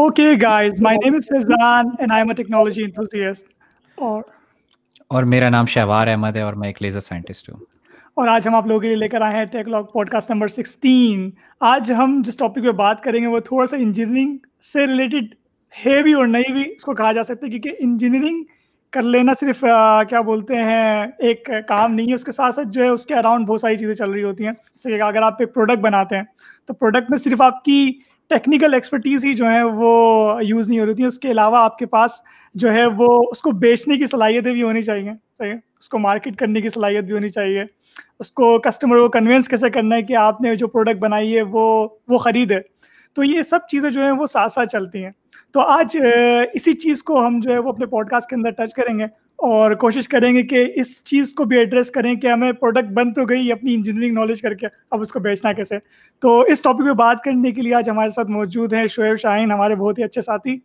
Okay, guys, my name is Fizan and I am a technology enthusiast. اور اور میرا نام شہوار احمد ہے اور میں ایک لیزر سائنٹسٹ ہوں۔ اور آج ہم آپ لوگوں کے لیے لے کر آئے ہیں tech log podcast number sixteen آج ہم جس ٹاپک پہ بات کریں گے وہ تھوڑا سا انجینئرنگ سے ریلیٹڈ ہے بھی اور نہیں بھی اس کو کہا جا سکتا ہے کیونکہ انجینئرنگ کر لینا صرف کیا بولتے ہیں ایک کام نہیں ہے۔ اس کے ساتھ ساتھ جو ہے اس کے اراؤنڈ بہت ساری چیزیں چل رہی ہوتی ہیں۔ جیسے کہ اگر آپ ایک پروڈکٹ بناتے ہیں تو پروڈکٹ میں صرف آپ کی ٹیکنیکل ایکسپرٹیز ہی جو ہے وہ یوز نہیں ہو رہی تھی۔ اس کے علاوہ آپ کے پاس جو ہے وہ اس کو بیچنے کی صلاحیتیں بھی ہونی چاہیے۔ اس کو مارکیٹ کرنے کی صلاحیت بھی ہونی چاہیے۔ اس کو کسٹمر کو کنوینس کیسے کرنا ہے کہ آپ نے جو پروڈکٹ بنائی ہے وہ وہ خرید ہے تو یہ سب چیزیں جو ہیں وہ ساتھ ساتھ چلتی ہیں۔ تو آج اسی چیز کو ہم جو ہے وہ اپنے پوڈ کاسٹ کے اندر ٹچ کریں گے۔ اور کوشش کریں گے کہ اس چیز کو بھی ایڈریس کریں کہ ہمیں پروڈکٹ بن تو گئی اپنی انجینئرنگ نالج کر کے اب اس کو بیچنا کیسے؟ تو اس ٹاپک پہ بات کرنے کے لیے آج ہمارے ساتھ موجود ہیں شعیب شاہین ہمارے بہت ہی اچھے ساتھی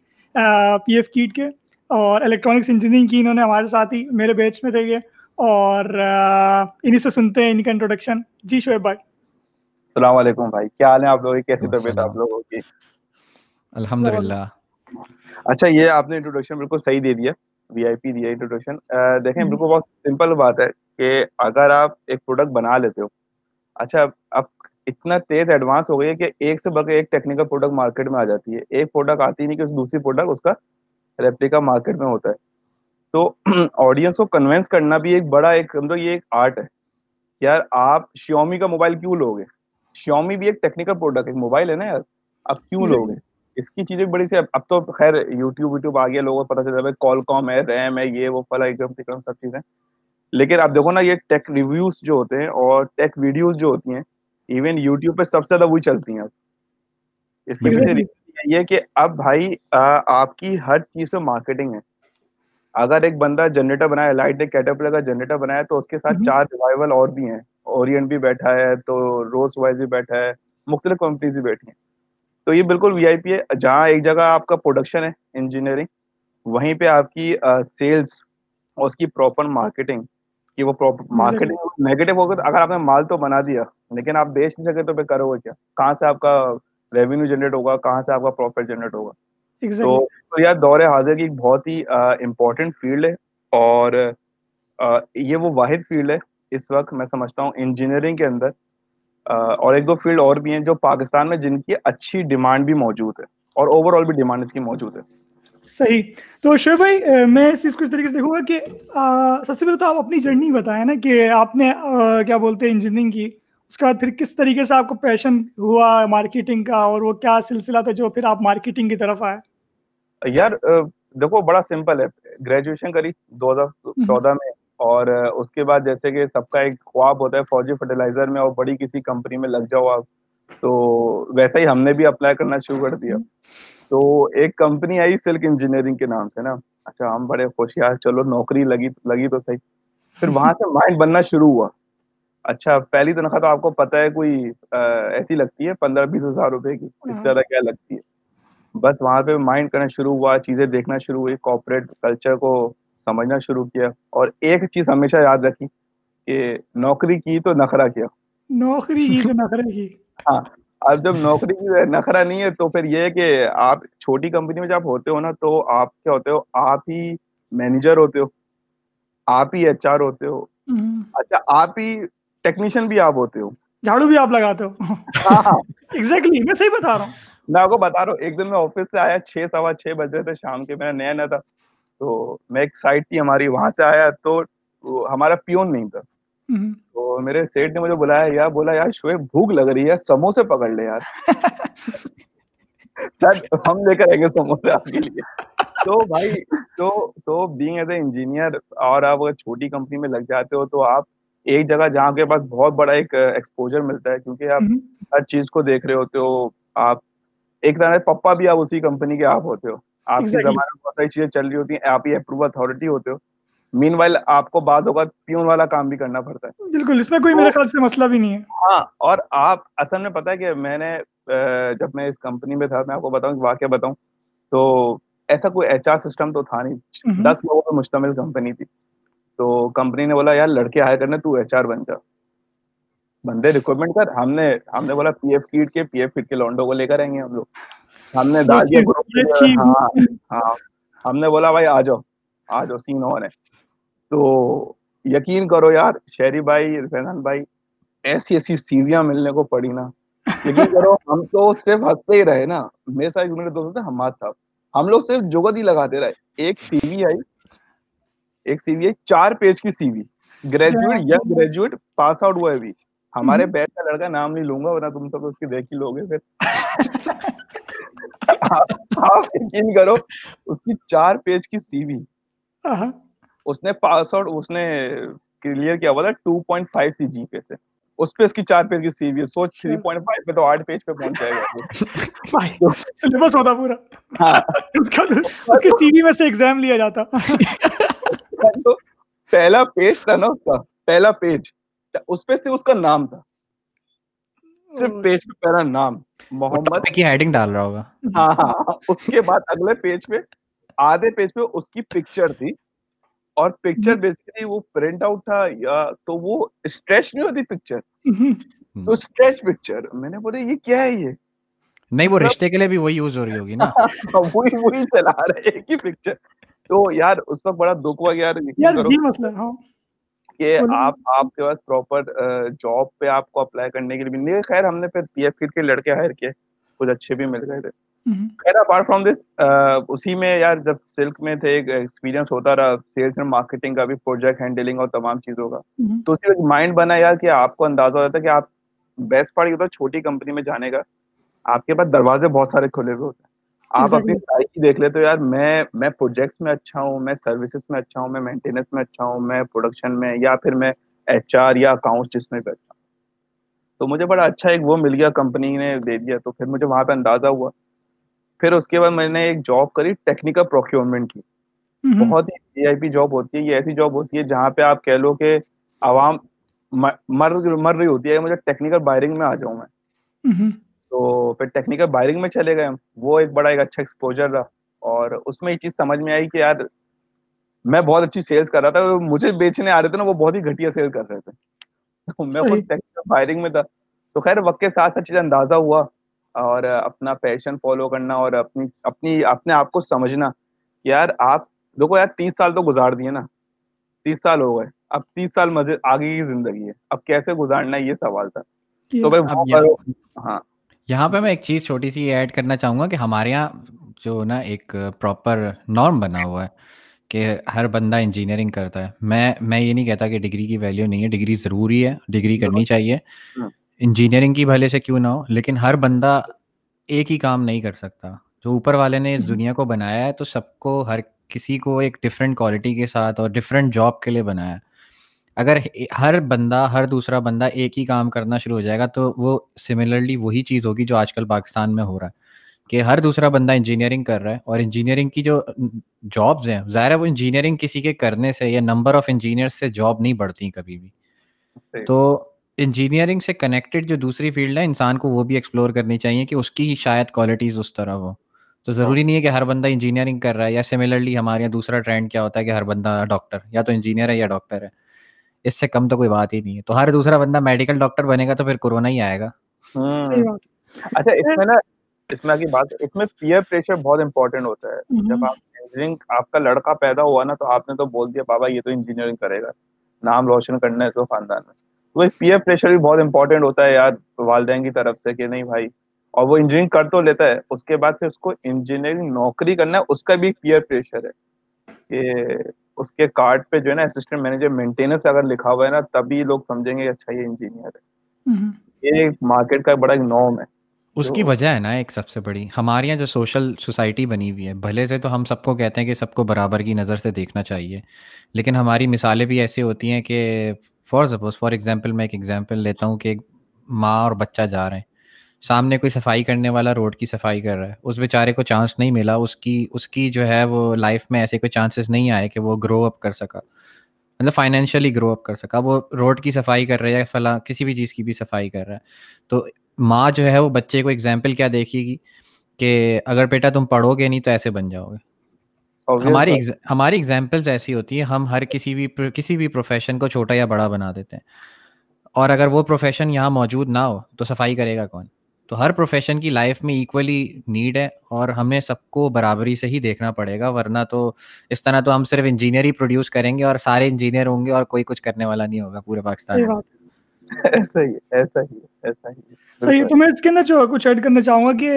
پی ایف کیٹ کے اور الیکٹرانکس انجینئرنگ کی انہوں نے ہمارے ساتھ ہی میرے بیچ میں تھے یہ اور انہیں سے سنتے ہیں ان کا انٹروڈکشن جی شعیب بھائی۔ السلام علیکم بھائی کیا حال ہے آپ کی؟ کیسی طبیعت آپ لوگوں کی؟ الحمد للہ اچھا یہ آپ نے انٹروڈکشن بالکل صحیح دے دیا۔ وی آئی پی دیا انٹروڈکشن۔ دیکھیں بالکل بہت سمپل بات ہے کہ اگر آپ ایک پروڈکٹ بنا لیتے ہو اچھا اب اتنا تیز ایڈوانس ہو گئی ہے کہ ایک سے بغیر ایک ٹیکنیکل پروڈکٹ مارکیٹ میں آ جاتی ہے۔ ایک پروڈکٹ آتی نہیں کہ دوسری پروڈکٹ اس کا ریپلیکا مارکیٹ میں ہوتا ہے۔ تو آڈینس کو کنوینس کرنا بھی ایک بڑا ایک سمجھو یہ ایک آرٹ ہے۔ یار آپ شیومی کا موبائل کیوں لوگے؟ شیومی بھی ایک ٹیکنیکل پروڈکٹ ایک موبائل ہے نا یار۔ آپ کیوں لوگے؟ اس کی چیزیں بڑی سی اب تو خیر یوٹیوب ویوٹیوب آ گیا لوگوں کو پتا چل کال کام ہے ریم ہے یہ وہ فلا اکرم سب چیزیں۔ لیکن آپ دیکھو نا یہ ٹیک ریویوز جو ہوتے ہیں اور ٹیک ویڈیوز جو ہوتی ہیں ایون یوٹیوب پہ سب سے زیادہ وہی چلتی ہیں۔ اب اس کے پیچھے یہ کہ اب بھائی آپ کی ہر چیز پہ مارکیٹنگ ہے۔ اگر ایک بندہ جنریٹر بنایا لائٹ ایک کیٹرپلر کا جنریٹر بنایا تو اس کے ساتھ چار ریوائول اور بھی ہیں۔ اورینٹ بھی بیٹھا ہے تو روز وائز بھی بیٹھا ہے مختلف کمپنیز بھی بیٹھی ہیں۔ تو یہ بالکل وی آئی پی ہے۔ جہاں ایک جگہ آپ کا پروڈکشن ہے انجینئرنگ وہیں پہ آپ کی سیلس اور اس کی پراپر مارکیٹنگ کہ وہ مارکیٹنگ نیگیٹو ہوگا اگر آپ نے مال تو بنا دیا لیکن آپ بیچ نہیں سکے تو پھر کرو گے کیا؟ کہاں سے آپ کا ریونیو جنریٹ ہوگا؟ کہاں سے آپ کا پروفٹ جنریٹ ہوگا؟ تو یار دور حاضر کی ایک بہت ہی امپورٹنٹ فیلڈ ہے اور یہ وہ واحد فیلڈ ہے۔ اس وقت میں سمجھتا ہوں انجینئرنگ کے اندر اور ایک دو فیلڈ اور بھی ہیں جو پاکستان میں جن کی اچھی ڈیمانڈ بھی موجود ہے اور اوور آل بھی ڈیمانڈ اس کی موجود ہے۔ صحیح۔ تو شعیب بھائی میں اس چیز کو اس طریقے سے دیکھوں گا کہ سب سے پہلے تو آپ اپنی جرنی بتائیں نا کہ آپ نے کیا بولتے ہیں انجینئرنگ کی۔ اس کے بعد پھر کس طریقے سے آپ کو پیشن ہوا مارکیٹنگ کا اور وہ کیا سلسلہ تھا جو پھر آپ مارکیٹنگ کی طرف آئے؟ یار دیکھو بڑا سمپل ہے۔ گریجویشن کری دو ہزار چودہ میں۔ اور اس کے بعد جیسے کہ سب کا ایک خواب ہوتا ہے فوجی فرٹیلائزر میں اور بڑی کسی کمپنی میں لگ جاؤ آپ تو ویسا ہی ہم نے بھی اپلائی کرنا شروع کر دیا۔ تو ایک کمپنی آئی سلک انجینئرنگ کے نام سے نا۔ اچھا ہم بڑے خوش یار چلو نوکری لگی لگی تو صحیح۔ پھر وہاں سے مائنڈ بننا شروع ہوا۔ اچھا پہلی تنخواہ تو آپ کو پتا ہے کوئی ایسی لگتی ہے پندرہ بیس ہزار روپے کی اس سے زیادہ کیا لگتی ہے؟ بس وہاں پہ مائنڈ کرنا شروع ہوا چیزیں دیکھنا شروع ہوئی کوپریٹ کلچر کو سمجھنا شروع کیا اور ایک چیز ہمیشہ یاد رکھی کہ نوکری کی تو نخرا کیا۔ نوکری کی تو نخرا کی۔ ہاں اب جب نوکری کی نخرا نہیں ہے تو پھر یہ کہ آپ چھوٹی کمپنی میں جب ہوتے ہو نا تو آپ کیا ہوتے ہو؟ آپ ہی مینیجر ہوتے ہو آپ ہی ایچ آر ہوتے ہو۔ اچھا آپ ہی ٹیکنیشین بھی آپ ہوتے ہو۔ جھاڑو بھی آپ لگاتے ہو۔ ایگزیکٹلی میں صحیح بتا رہا ہوں۔ میں آپ کو بتا رہا ہوں ایک دن میں آفس سے آیا چھ سوا چھ بجے تھے شام کے میرا نیا نیا تھا۔ تو میں ایک سائٹ تھی ہماری وہاں سے آیا تو ہمارا پیون نہیں تھا۔ تو میرے سیٹ نے مجھے بلایا یار بولا یار شعیب بھوک لگ رہی ہے سموسے پکڑ لے یار۔ سر ہم لے کر آئیں گے سموسے آپ کے لیے۔ تو بھائی تو تو بینگ ایز اے انجینئر اور آپ اگر چھوٹی کمپنی میں لگ جاتے ہو تو آپ ایک جگہ جہاں کے پاس بہت بڑا ایک ایکسپوجر ملتا ہے کیونکہ آپ ہر چیز کو دیکھ رہے ہوتے ہو آپ ایک طرح پپا بھی آپ اسی کمپنی کے آپ ہوتے ہو۔ آپ کی زمانے میں بہت ساری چیزیں چل رہی ہوتی ہیں آپ ہی اپروو اتھارٹی ہوتے ہو۔ مین وائل آپ کو بعض اوقات پیون والا کام بھی کرنا پڑتا ہے۔ بالکل اس میں کوئی میرے خیال سے مسئلہ بھی نہیں ہے۔ ہاں اور آپ اصل میں پتا ہے کہ میں نے جب میں اس کمپنی میں تھا میں آپ کو بتاؤں واقعہ بتاؤں۔ تو ایسا کوئی ایچ آر سسٹم تو تھا نہیں۔ دس لوگوں پہ مشتمل کمپنی تھی۔ تو کمپنی نے بولا یار لڑکے آئے کرنے تو ایچ آر بن جا۔ بندے ریکروٹمنٹ کر۔ ہم نے ہم نے بولا پی ایف کیٹ کے پی ایف کیٹ کے لانڈو کو لے کر آئیں گے ہم لوگ۔ ہم نے ڈال دیا گروپ ہاں ہاں۔ ہم نے بولا بھائی آ جاؤ آ جاؤ سین ہو رہے تو یقین کرو یار شہری بھائی فیضان بھائی ایسی ایسی سیویاں ملنے کو پڑی نا۔ یقین کرو ہم تو صرف ہنستے ہی رہے نا۔ میرے ساتھ میرے دوست تھے حماد صاحب۔ ہم لوگ صرف جگت ہی لگاتے رہے۔ ایک سی وی آئی۔ ایک سی وی آئی چار پیج کی C V graduate young graduate pass out ہوا ہے ابھی۔ ہمارے بیچ کا لڑکا نام نہیں لوں گا ورنہ تم سب اس کی دیکھ ہی لوگے پھر۔ آپ یقین کرو۔ اس کی چار پیج کی سی وی۔ اس نے پاس آؤٹ اس نے کلیئر کیا ہوا تھا two point five C G P سے۔ اس پہ اس کی چار پیج کی سی وی سوچ تھری پوائنٹ فائیو پہ تو آٹھ پیج پہ پہنچ جائے گا۔ سلیبس ہوتا پورا۔ ہاں۔ اس کے سی وی میں سے ایگزام لیا جاتا۔ پہلا پیج تھا نا اس کا۔ پہلا پیج۔ اس پہ صرف اس کا نام تھا۔ صرف پیج پہ پہلا نام محمد کی ہیڈنگ ڈال رہا ہوگا۔ ہاں ہاں اس کے بعد اگلے پیج پہ آدھے پیج پہ اس کی پکچر تھی۔ اور پکچر بیسیکلی وہ پرنٹ آؤٹ تھا یا تو وہ اسٹریچ نہیں ہوتی پکچر تو اسٹریچ پکچر میں نے بولے یہ کیا ہے یہ؟ نہیں وہ رشتے کے لیے بھی وہی یوز ہو رہی ہوگی نا۔ وہی وہی چلا رہے ایک ہی پکچر تو یار اس وقت بڑا دکھ ہوا یار کہ آپ آپ کے پاس پراپر جاب پہ آپ کو اپلائی کرنے کے لیے نہیں خیر ہم نے پھر پی ایف کے لڑکے ہائر کیے۔ کچھ اچھے بھی مل گئے تھے۔ خیر اپارٹ فرام دس اسی میں یار جب سلک میں تھے ایک ایکسپیرینس ہوتا رہا۔ سیلس اینڈ مارکیٹنگ کا بھی پروجیکٹ ہینڈلنگ اور تمام چیزوں کا۔ تو اسی وقت مائنڈ بنا یار کہ آپ کو اندازہ ہوتا ہے کہ آپ بیسٹ پارٹ یہ ہوتا ہے چھوٹی کمپنی میں جانے کا۔ آپ کے پاس دروازے بہت سارے کھلے ہوئے ہوتے ہیں۔ آپ اپنی سائیکی دیکھ لے تو یار میں میں پروجیکٹس میں اچھا ہوں میں سروسز میں اچھا ہوں میں مینٹیننس میں اچھا ہوں میں پروڈکشن میں یا پھر میں ایچ آر یا اکاؤنٹ جس میں بھی اچھا ہوں۔ تو مجھے بڑا اچھا ایک وہ مل گیا کمپنی نے دے دیا تو پھر مجھے وہاں پہ اندازہ ہوا۔ پھر اس کے بعد میں نے ایک جاب کری ٹیکنیکل پروکیورمنٹ کی۔ بہت ہی وی آئی پی جاب ہوتی ہے یہ ایسی جاب ہوتی ہے جہاں پہ آپ کہہ لو کہ عوام مر مر رہی ہوتی ہے مجھے ٹیکنیکل بائرنگ میں آ جاؤں میں۔ تو پھر ٹیکنیکل بائرنگ میں چلے گئے وہ ایک بڑا ایک اچھا ایکسپوجر رہا۔ اور اس میں یہ چیز سمجھ میں آئی کہ یار میں بہت اچھی سیلس کر رہا تھا۔ مجھے بیچنے آ رہے تھے نا وہ بہت ہی گھٹیا سیل کر رہے تھے۔ تو میں خود ٹیکنیکل بائرنگ میں تھا۔ تو خیر وقت کے ساتھ ساتھ چیز اندازہ ہوا۔ اور اپنا پیشن فالو کرنا اور اپنی اپنی اپنے آپ کو سمجھنا کہ یار آپ دیکھو یار تیس سال تو گزار دیے نا۔ تیس سال ہو گئے۔ اب تیس سال مزے آگے کی زندگی ہے۔ اب کیسے گزارنا ہے؟ یہ سوال تھا۔ تو بھائی ہاں۔ یہاں پہ میں ایک چیز چھوٹی سی ایڈ کرنا چاہوں گا کہ ہمارے یہاں جو نا ایک پراپر نارم بنا ہوا ہے کہ ہر بندہ انجینئرنگ کرتا ہے۔ میں میں یہ نہیں کہتا کہ ڈگری کی ویلیو نہیں ہے ڈگری ضروری ہے ڈگری کرنی چاہیے۔ انجینئرنگ کی بھلے سے کیوں نہ ہو لیکن ہر بندہ ایک ہی کام نہیں کر سکتا۔ جو اوپر والے نے اس دنیا کو بنایا ہے تو سب کو ہر کسی کو ایک ڈفرینٹ کوالٹی کے ساتھ اور ڈفرینٹ جاب کے لیے بنایا ہے۔ اگر ہر بندہ ہر دوسرا بندہ ایک ہی کام کرنا شروع ہو جائے گا تو وہ سملرلی وہی چیز ہوگی جو آج کل پاکستان میں ہو رہا ہے کہ ہر دوسرا بندہ انجینئرنگ کر رہا ہے اور انجینئرنگ کی جو جابز ہیں ظاہر ہے وہ انجینئرنگ کسی کے کرنے سے یا نمبر آف انجینئر سے جاب نہیں بڑھتی کبھی بھی۔ تو انجینئرنگ سے کنیکٹڈ جو دوسری فیلڈ ہے انسان کو وہ بھی ایکسپلور کرنی چاہیے کہ اس کی شاید کوالٹیز اس طرح ہو تو ضروری نہیں ہے کہ ہر بندہ انجینئرنگ کر رہا ہے یا سملرلی ہمارے یہاں دوسرا ٹرینڈ کیا ہوتا ہے کہ ہر بندہ ڈاکٹر یا تو انجینئر ہے یا ڈاکٹر ہے۔ اس سے کم تو کوئی بات ہی نہیں ہے۔ تو ہر دوسرا بندہ میڈیکل ڈاکٹر بنے گا تو پھر کورونا ہی آئے گا۔ اچھا اس میں نا اس میں کی بات اس میں پیئر پریشر بہت امپورٹینٹ ہوتا ہے۔ جب آپ انجینئرنگ آپ کا لڑکا پیدا ہوا نا تو آپ نے تو بول دیا بابا یہ تو انجینئرنگ کرے گا۔ نام روشن کرنا ہے کو خاندان میں۔ وہ پیئر پریشر بھی بہت امپورٹینٹ ہوتا ہے یار والدین کی طرف سے کہ نہیں بھائی۔ اور وہ انجینئرنگ کر تو لیتا ہے اس کے بعد پھر اس کو انجینئرنگ نوکری کرنا ہے اس کا بھی پیئر پریشر ہے۔ کہ اس کے کارڈ پہ جو ہے نا اسسٹنٹ مینیجر مینٹیننس اگر لکھا ہوا ہے نا تبھی لوگ سمجھیں گے اچھا یہ انجینئر ہے۔ یہ مارکیٹ کا بڑا ایک نارم ہے۔ اس کی وجہ ہے نا ایک سب سے بڑی۔ ہمارے یہاں جو سوشل سوسائٹی بنی ہوئی ہے بھلے سے تو ہم سب کو کہتے ہیں کہ سب کو برابر کی نظر سے دیکھنا چاہیے۔ لیکن ہماری مثالیں بھی ایسی ہوتی ہیں کہ فار سپوز فار ایگزامپل میں ایک ایگزامپل لیتا ہوں کہ ایک ماں اور بچہ جا رہے ہیں۔ سامنے کوئی صفائی کرنے والا روڈ کی صفائی کر رہا ہے۔ اس بیچارے کو چانس نہیں ملا اس کی اس کی جو ہے وہ لائف میں ایسے کوئی چانسز نہیں آئے کہ وہ گرو اپ کر سکا۔ مطلب فائنینشلی گرو اپ کر سکا۔ وہ روڈ کی صفائی کر رہا ہے فلاں کسی بھی چیز کی بھی صفائی کر رہا ہے۔ تو ماں جو ہے وہ بچے کو ایگزامپل کیا دیکھے گی کہ اگر بیٹا تم پڑھو گے نہیں تو ایسے بن جاؤ گے ہماری ہماری ایگزامپلز ایسی ہوتی ہیں ہم ہر کسی بھی کسی بھی پروفیشن کو چھوٹا یا بڑا بنا دیتے ہیں۔ اور اگر وہ پروفیشن یہاں موجود نہ ہو تو صفائی کرے گا کون؟ تو ہر پروفیشن کی لائف میں ایکولی نیڈ ہے اور ہمیں سب کو برابری سے ہی دیکھنا پڑے گا ورنہ تو اس طرح تو ہم صرف انجینئر ہی پروڈیوس کریں گے اور سارے انجینئر ہوں گے اور کوئی کچھ کرنے والا نہیں ہوگا پورے پاکستان میں۔ ایسا ہی ایسا ہی ایسا ہی۔ صحیح تو میں اس کے اندر جو کچھ ایڈ کرنا چاہوں گا کہ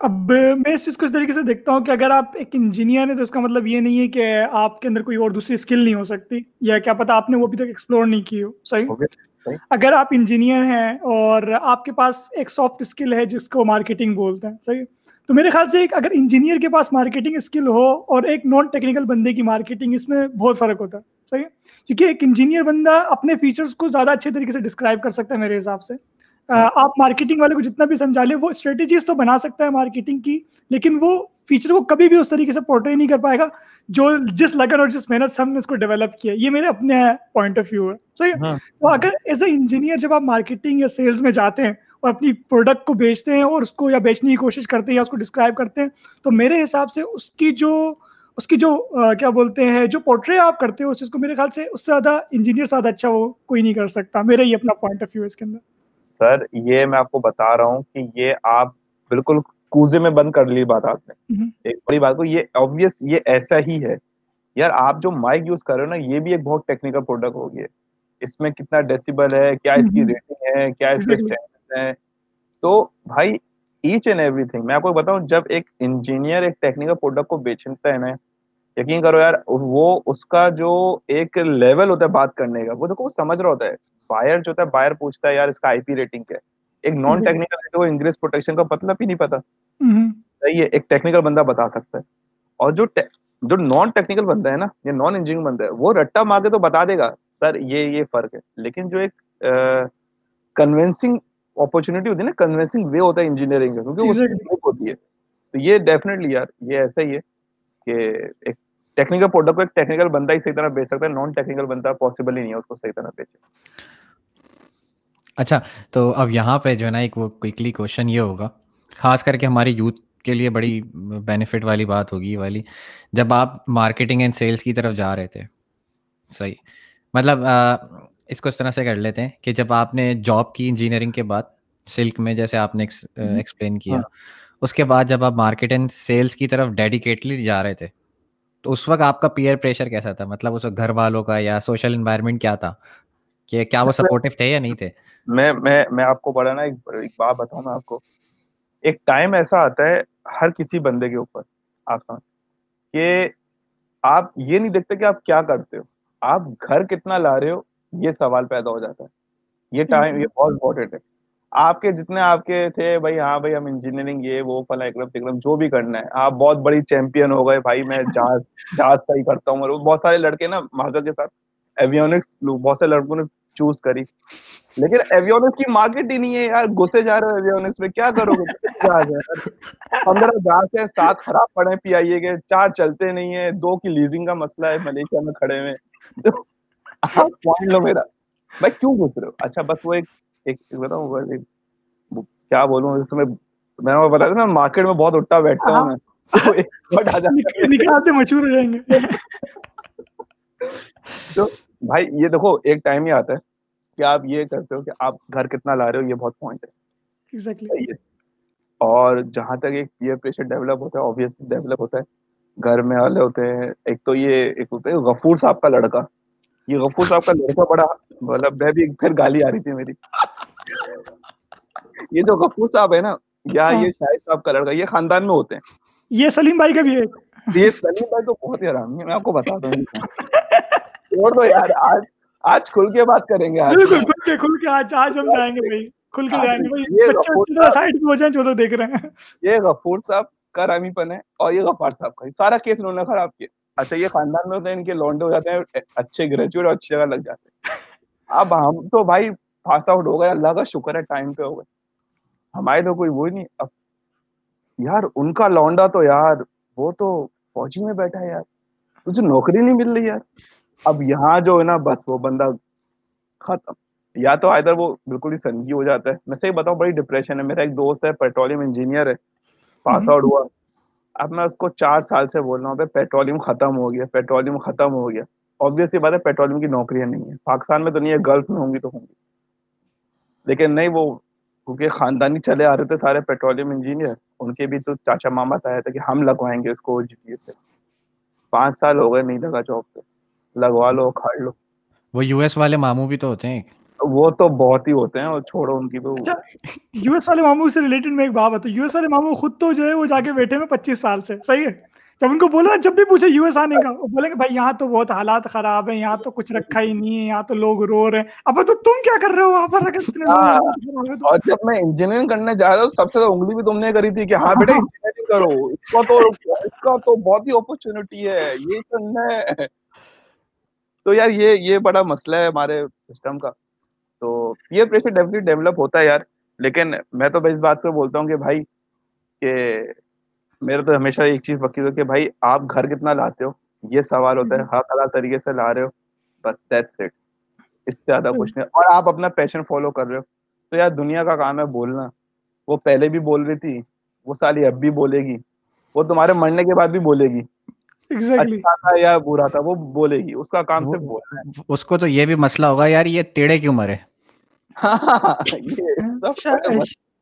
اب میں اس چیز کو اس طریقے سے دیکھتا ہوں کہ اگر آپ ایک انجینئر ہیں تو اس کا مطلب یہ نہیں ہے کہ آپ کے اندر کوئی اور دوسری اسکل نہیں ہو سکتی یا کیا پتا آپ نے وہ ابھی تک ایکسپلور نہیں کی ہو صحیح؟ اگر آپ انجینئر ہیں اور آپ کے پاس ایک سافٹ اسکل ہے جس کو مارکیٹنگ بولتے ہیں، صحیح؟ تو میرے خیال سے ایک اگر انجینئر کے پاس مارکیٹنگ اسکل ہو اور ایک نان ٹیکنیکل بندے کی مارکیٹنگ اس میں بہت فرق ہوتا ہے، صحیح؟ کیونکہ ایک انجینئر بندہ اپنے فیچرس کو زیادہ اچھے طریقے سے ڈسکرائب کر سکتا ہے میرے حساب سے۔ آپ مارکیٹنگ والے کو جتنا بھی سمجھا لیں وہ اسٹریٹجیز تو بنا سکتا ہے مارکیٹنگ کی لیکن وہ فیچر کو کبھی بھی اس طریقے سے پورٹری نہیں کر پائے گا جو جس لگن اور جس محنت سے ہم نے اس کو ڈیولپ کیا یہ میرے اپنے پوائنٹ آف ویو ہے صحیح ہاں۔ تو اگر ایز اے انجینئر جب آپ مارکیٹنگ یا سیلس میں جاتے ہیں اور اپنی پروڈکٹ کو بیچتے ہیں اور اس کو یا بیچنے کی کوشش کرتے ہیں یا اس کو ڈسکرائب کرتے ہیں تو میرے حساب سے اس کی جو اس کی جو کیا بولتے ہیں جو پورٹری آپ کرتے ہو اس چیز کو میرے خیال سے اس سے زیادہ انجینئر سے زیادہ اچھا وہ کوئی نہیں کر سکتا میرا یہ اپنا پوائنٹ آف ویو ہے اس کے اندر سر یہ میں آپ کو بتا رہا ہوں کہ یہ آپ بالکل کوزے میں بند کر لی بات آپ نے ایک بڑی بات کو یہ آبویس یہ ایسا ہی ہے۔ یار آپ جو مائک یوز کر رہے ہو نا یہ بھی ایک بہت ٹیکنیکل پروڈکٹ ہو گیا۔ اس میں کتنا ڈیسیبل ہے کیا اس کی ریٹنگ ہے کیا اس کے اسٹینڈرڈ ہیں۔ تو بھائی ایچ اینڈ ایوری تھنگ میں آپ کو بتاؤں جب ایک انجینئر ایک ٹیکنیکل پروڈکٹ کو بیچتا ہے نا یقین کرو یار وہ اس کا جو ایک لیول ہوتا ہے بات کرنے کا وہ دیکھو وہ سمجھ رہا ہوتا ہے۔ بائر جو ہوتا ہے بائر پوچھتا ہے یار اس کا آئی پی ریٹنگ کیا ہے? ایک نان ٹیکنیکل کو انگریز پروٹیکشن کا مطلب ہی نہیں پتا۔ صحیح ہے ایک ٹیکنیکل بندہ بتا سکتا ہے۔ اور جو جو نان ٹیکنیکل بندہ ہے نا یا نان انجینئر بندہ ہے وہ رٹا مار کے تو بتا دے گا سر یہ یہ فرق ہے۔ لیکن جو ایک کنوینسنگ اپرچونیٹی ہوتی ہے نا کنوینسنگ وے ہوتا ہے انجینئرنگ کا کیونکہ اس ہوتی ہے۔ تو یہ ڈیفینیٹلی یار یہ ایسا ہی ہے کہ ایک ٹیکنیکل پروڈکٹ کو ایک ٹیکنیکل بندہ ہی صحیح طرح بیچ سکتا ہے نان ٹیکنیکل بندہ پاسبل ہی نہیں ہے اس کو صحیح طرح بیچے۔ اچھا تو اب یہاں پہ جو ہے نا ایک وہ کوئکلی کوشچن یہ ہوگا۔ خاص کر کے ہماری یوتھ کے لیے بڑی بینیفٹ والی بات ہوگی والی۔ جب آپ مارکیٹنگ اینڈ سیلس کی طرف جا رہے تھے صحیح۔ مطلب اس کو اس طرح سے کر لیتے ہیں کہ جب آپ نے جاب کی انجینئرنگ کے بعد سلک میں جیسے آپ نے ایکسپلین کیا۔ ہاں۔ اس کے بعد جب آپ مارکیٹ اینڈ سیلس کی طرف ڈیڈیکیٹلی جا رہے تھے تو اس وقت آپ کا پیئر پریشر کیسا تھا؟ مطلب اس گھر والوں کا یا سوشل انوائرمنٹ کیا تھا؟ کہ کیا وہ سپورٹو تھے یا نہیں تھے؟ میں میں میں آپ کو بڑا نا ایک بات بتاؤں میں آپ کو۔ ایک ٹائم ایسا آتا ہے ہر کسی بندے کے اوپر آپ سمجھ۔ کہ آپ یہ نہیں دیکھتے کہ آپ کیا کرتے ہو۔ آپ گھر کتنا لا رہے ہو یہ سوال پیدا ہو جاتا ہے۔ یہ ٹائم یہ بہت امپورٹینٹ ہے۔ آپ کے جتنے آپ کے تھے بھائی ہاں بھائی ہم انجینئرنگ یہ وہ فلاں اکرم تکرم جو بھی کرنا ہے۔ آپ بہت بڑی چیمپئن ہو گئے بھائی میں جہاز جہاز صحیح کرتا ہوں اور بہت سارے لڑکے نا مہاجر کے ساتھ ایویونکس بہت سے لڑکوں نے چوز کری لیکن ایویونکس کی مارکیٹ ہی نہیں ہے یار گھسے جا رہے ہو ایویونکس میں کیا کرو گے پندرہ جہاز ہے سات خراب پڑے پی آئی اے کے چار چلتے نہیں ہے دو کی لیزنگ کا مسئلہ ہے ملیشیا میں کھڑے ہوئے پوائنٹ لو میرا بھائی کیوں گھس رہے ہو اچھا بس وہ ایک کیا بولوں اس میں میں نے بتایا تھا نا مارکیٹ میں بہت اٹھا بیٹھتا ہوں تو بھائی یہ دیکھو ایک ٹائم ہی آتا ہے کہ آپ یہ کرتے ہو کہ آپ گھر کتنا لا رہے ہو یہ بہت پوائنٹ ہے۔ اور جہاں تک ایک پیئر پریشر ڈیولپ ہوتا ہے آبویسلی ڈیولپ ہوتا ہے۔ گھر میں والے ہوتے ہیں ایک تو یہ ایک ہوتا ہے غفور صاحب کا لڑکا۔ یہ غفور صاحب کا لڑکا بڑا مطلب میں بھی پھر گالی آ رہی تھی میری۔ یہ جو غفور صاحب ہے نا یا ہاں۔ یہ شاہد صاحب کا لڑکا یہ خاندان میں ہوتے ہیں۔ یہ سلیم بھائی کا بھی ہے۔ یہ سلیم بھائی تو بہت ہی آرام ہے میں آپ کو بتا دوں۔ چھوڑ دو یار آج آج کھل کے بات کریں گے بالکل کھل کے کھل کے آج آج ہم جائیں گے بھائی کھل کے جائیں گے بھائی۔ بچے سائڈ پہ ہو جائیں جو دیکھ رہے ہیں۔ یہ غفور صاحب کا رامی پن ہے اور یہ غفار صاحب کا سارا کیس انہوں نے خراب کیا۔ اچھا یہ خاندان میں ہوتے ہیں ان کے لونڈے ہو جاتے ہیں اچھے گریجویٹ اور اچھی جگہ لگ جاتے ہیں۔ اب ہم تو بھائی پاس آؤٹ ہو گئے اللہ کا شکر ہے ٹائم پہ ہو گئے۔ ہمارے تو کوئی وہی نہیں۔ اب یار ان کا لونڈا تو یار وہ تو فوجی میں بیٹھا ہے یار۔ تجھے نوکری نہیں مل رہی یار۔ اب یہاں جو ہے نا بس وہ بندہ ختم۔ یا تو ادھر وہ بالکل ہی سنگی ہو جاتا ہے۔ میں صحیح بتاؤں بڑی ڈپریشن ہے۔ میرا ایک دوست ہے پیٹرولیم انجینئر ہے۔ پاس آؤٹ ہوا۔ اب میں اس کو چار سال سے بول رہا ہوں پیٹرولیم ختم ہو گیا پیٹرولیم ختم ہو گیا۔ آبیس یہ بات ہے پیٹرولیم کی نوکریاں نہیں ہے پاکستان میں تو نہیں ہے گلف میں ہوں گی تو ہوں گی۔ لیکن نہیں وہ کیونکہ خاندانی چلے آ رہے تھے سارے پیٹرولیم انجینئر ان کے بھی تو چاچا ماما آیا تھا کہ ہم لگوائیں گے اس کو جی پی سے۔ پانچ سال ہو گئے نہیں لگا جاب پہ لگوا لو کھاڑ لو۔ وہ یو ایس والے ماموں بھی تو ہوتے ہیں وہ تو بہت ہی ہوتے ہیں اور چھوڑو ان کی تو۔ یو ایس والے ماموں سے ریلیٹڈ میں ایک بات بتا یو ایس والے ماموں خود تو جو ہے وہ جا کے بیٹھے میں پچیس سال سے۔ صحیح ہے؟ جب ان کو بولا جب بھی پوچھے یو ایس آنے کا وہ بولے کہ بھائی یہاں تو بہت حالات خراب ہیں یہاں تو کچھ رکھا ہی نہیں ہے یہاں تو لوگ رو رہے ہیں۔ اب تو تم کیا کر رہے ہو وہاں پر؟ ہاں۔ اور جب میں انجینئرنگ کرنے جا رہا ہوں سب سے انگلی بھی تم نے کری تھی کہ ہاں بیٹا انجینئرنگ کرو۔ اس کا تو اس کا تو بہت ہی اپرچونٹی ہے۔ یہ کرنا ہے۔ تو یار یہ یہ بڑا مسئلہ ہے ہمارے سسٹم کا۔ تو پیئر پریشر ڈیفینیٹلی ڈیولپ ہوتا ہے یار، لیکن میں تو اس بات سے بولتا ہوں کہ بھائی، کہ میرا تو ہمیشہ ایک چیز وکیل ہو کہ بھائی، آپ گھر کتنا لاتے ہو؟ یہ سوال ہوتا ہے حق اللہ طریقے سے لا رہے ہو، بس دیٹس اٹ اس سے زیادہ کچھ نہیں۔ اور آپ اپنا پیشن فالو کر رہے ہو۔ تو یار دنیا کا کام ہے بولنا۔ وہ پہلے بھی بول رہی تھی، وہ سالی اب بھی بولے گی۔ وہ تمہارے مرنے کے بعد بھی بولے گی۔ اچھا تھا یا برا تھا وہ بولے گی اس کا کام صرف بولنا ہے۔ اس کو تو یہ بھی مسئلہ ہوگا یار یہ ٹیڑے کیوں مرے؟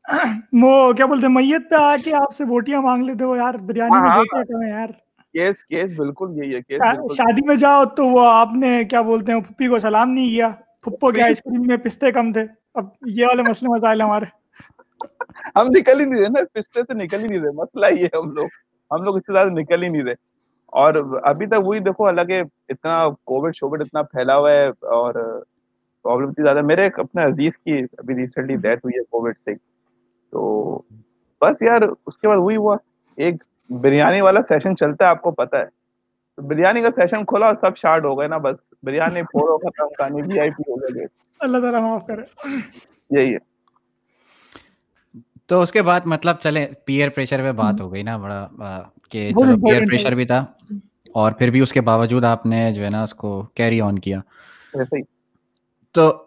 وہ کیا بولتے میت پہ آ کے آپ سے بوٹیاں مانگ لیتے ہو یار بریانی میں کم یار۔ کیس کیس بالکل یہی ہے شادی میں جاؤ تو وہ آپ نے کیا بولتے ہیں پھپھی کو سلام نہیں کیا۔ پھپھو کے آئس کریم میں پستے کم تھے۔ اب یہ والے مسئلے مسائل ہمارے۔ ہم نکل ہی نہیں رہے نا پستے سے نکل ہی نہیں رہے مسئلہ یہ ہم لوگ۔ ہم لوگ اس سے زیادہ نکل ہی نہیں رہے۔ اور ابھی تک وہی دیکھو حالانکہ اتنا کووڈ شووڈ اتنا پھیلا ہوا ہے اور پرابلم اتنی زیادہ میرے اپنے عزیز کی ابھی ریسنٹلی ڈیتھ ہوئی ہے کووڈ سے۔ تو بس یار اس کے بعد وہی ہوا۔ ایک بریانی والا سیشن چلتا ہے آپ کو پتا ہے۔ تو بریانی کا سیشن کھولا اور سب شارٹ ہو گئے نا بس۔ بریانی پھوڑو ختم کہانی وی آئی پی ہو گئے۔ اللہ تعالیٰ معاف کرے۔ یہی ہے۔ تو اس کے بعد مطلب چلے پیئر پریشر پہ بات ہو گئی نا بڑا کہ چلو پیئر پریشر بھی تھا اور پھر بھی اس کے باوجود آپ نے جو ہے نا اس کو کیری آن کیا۔ تو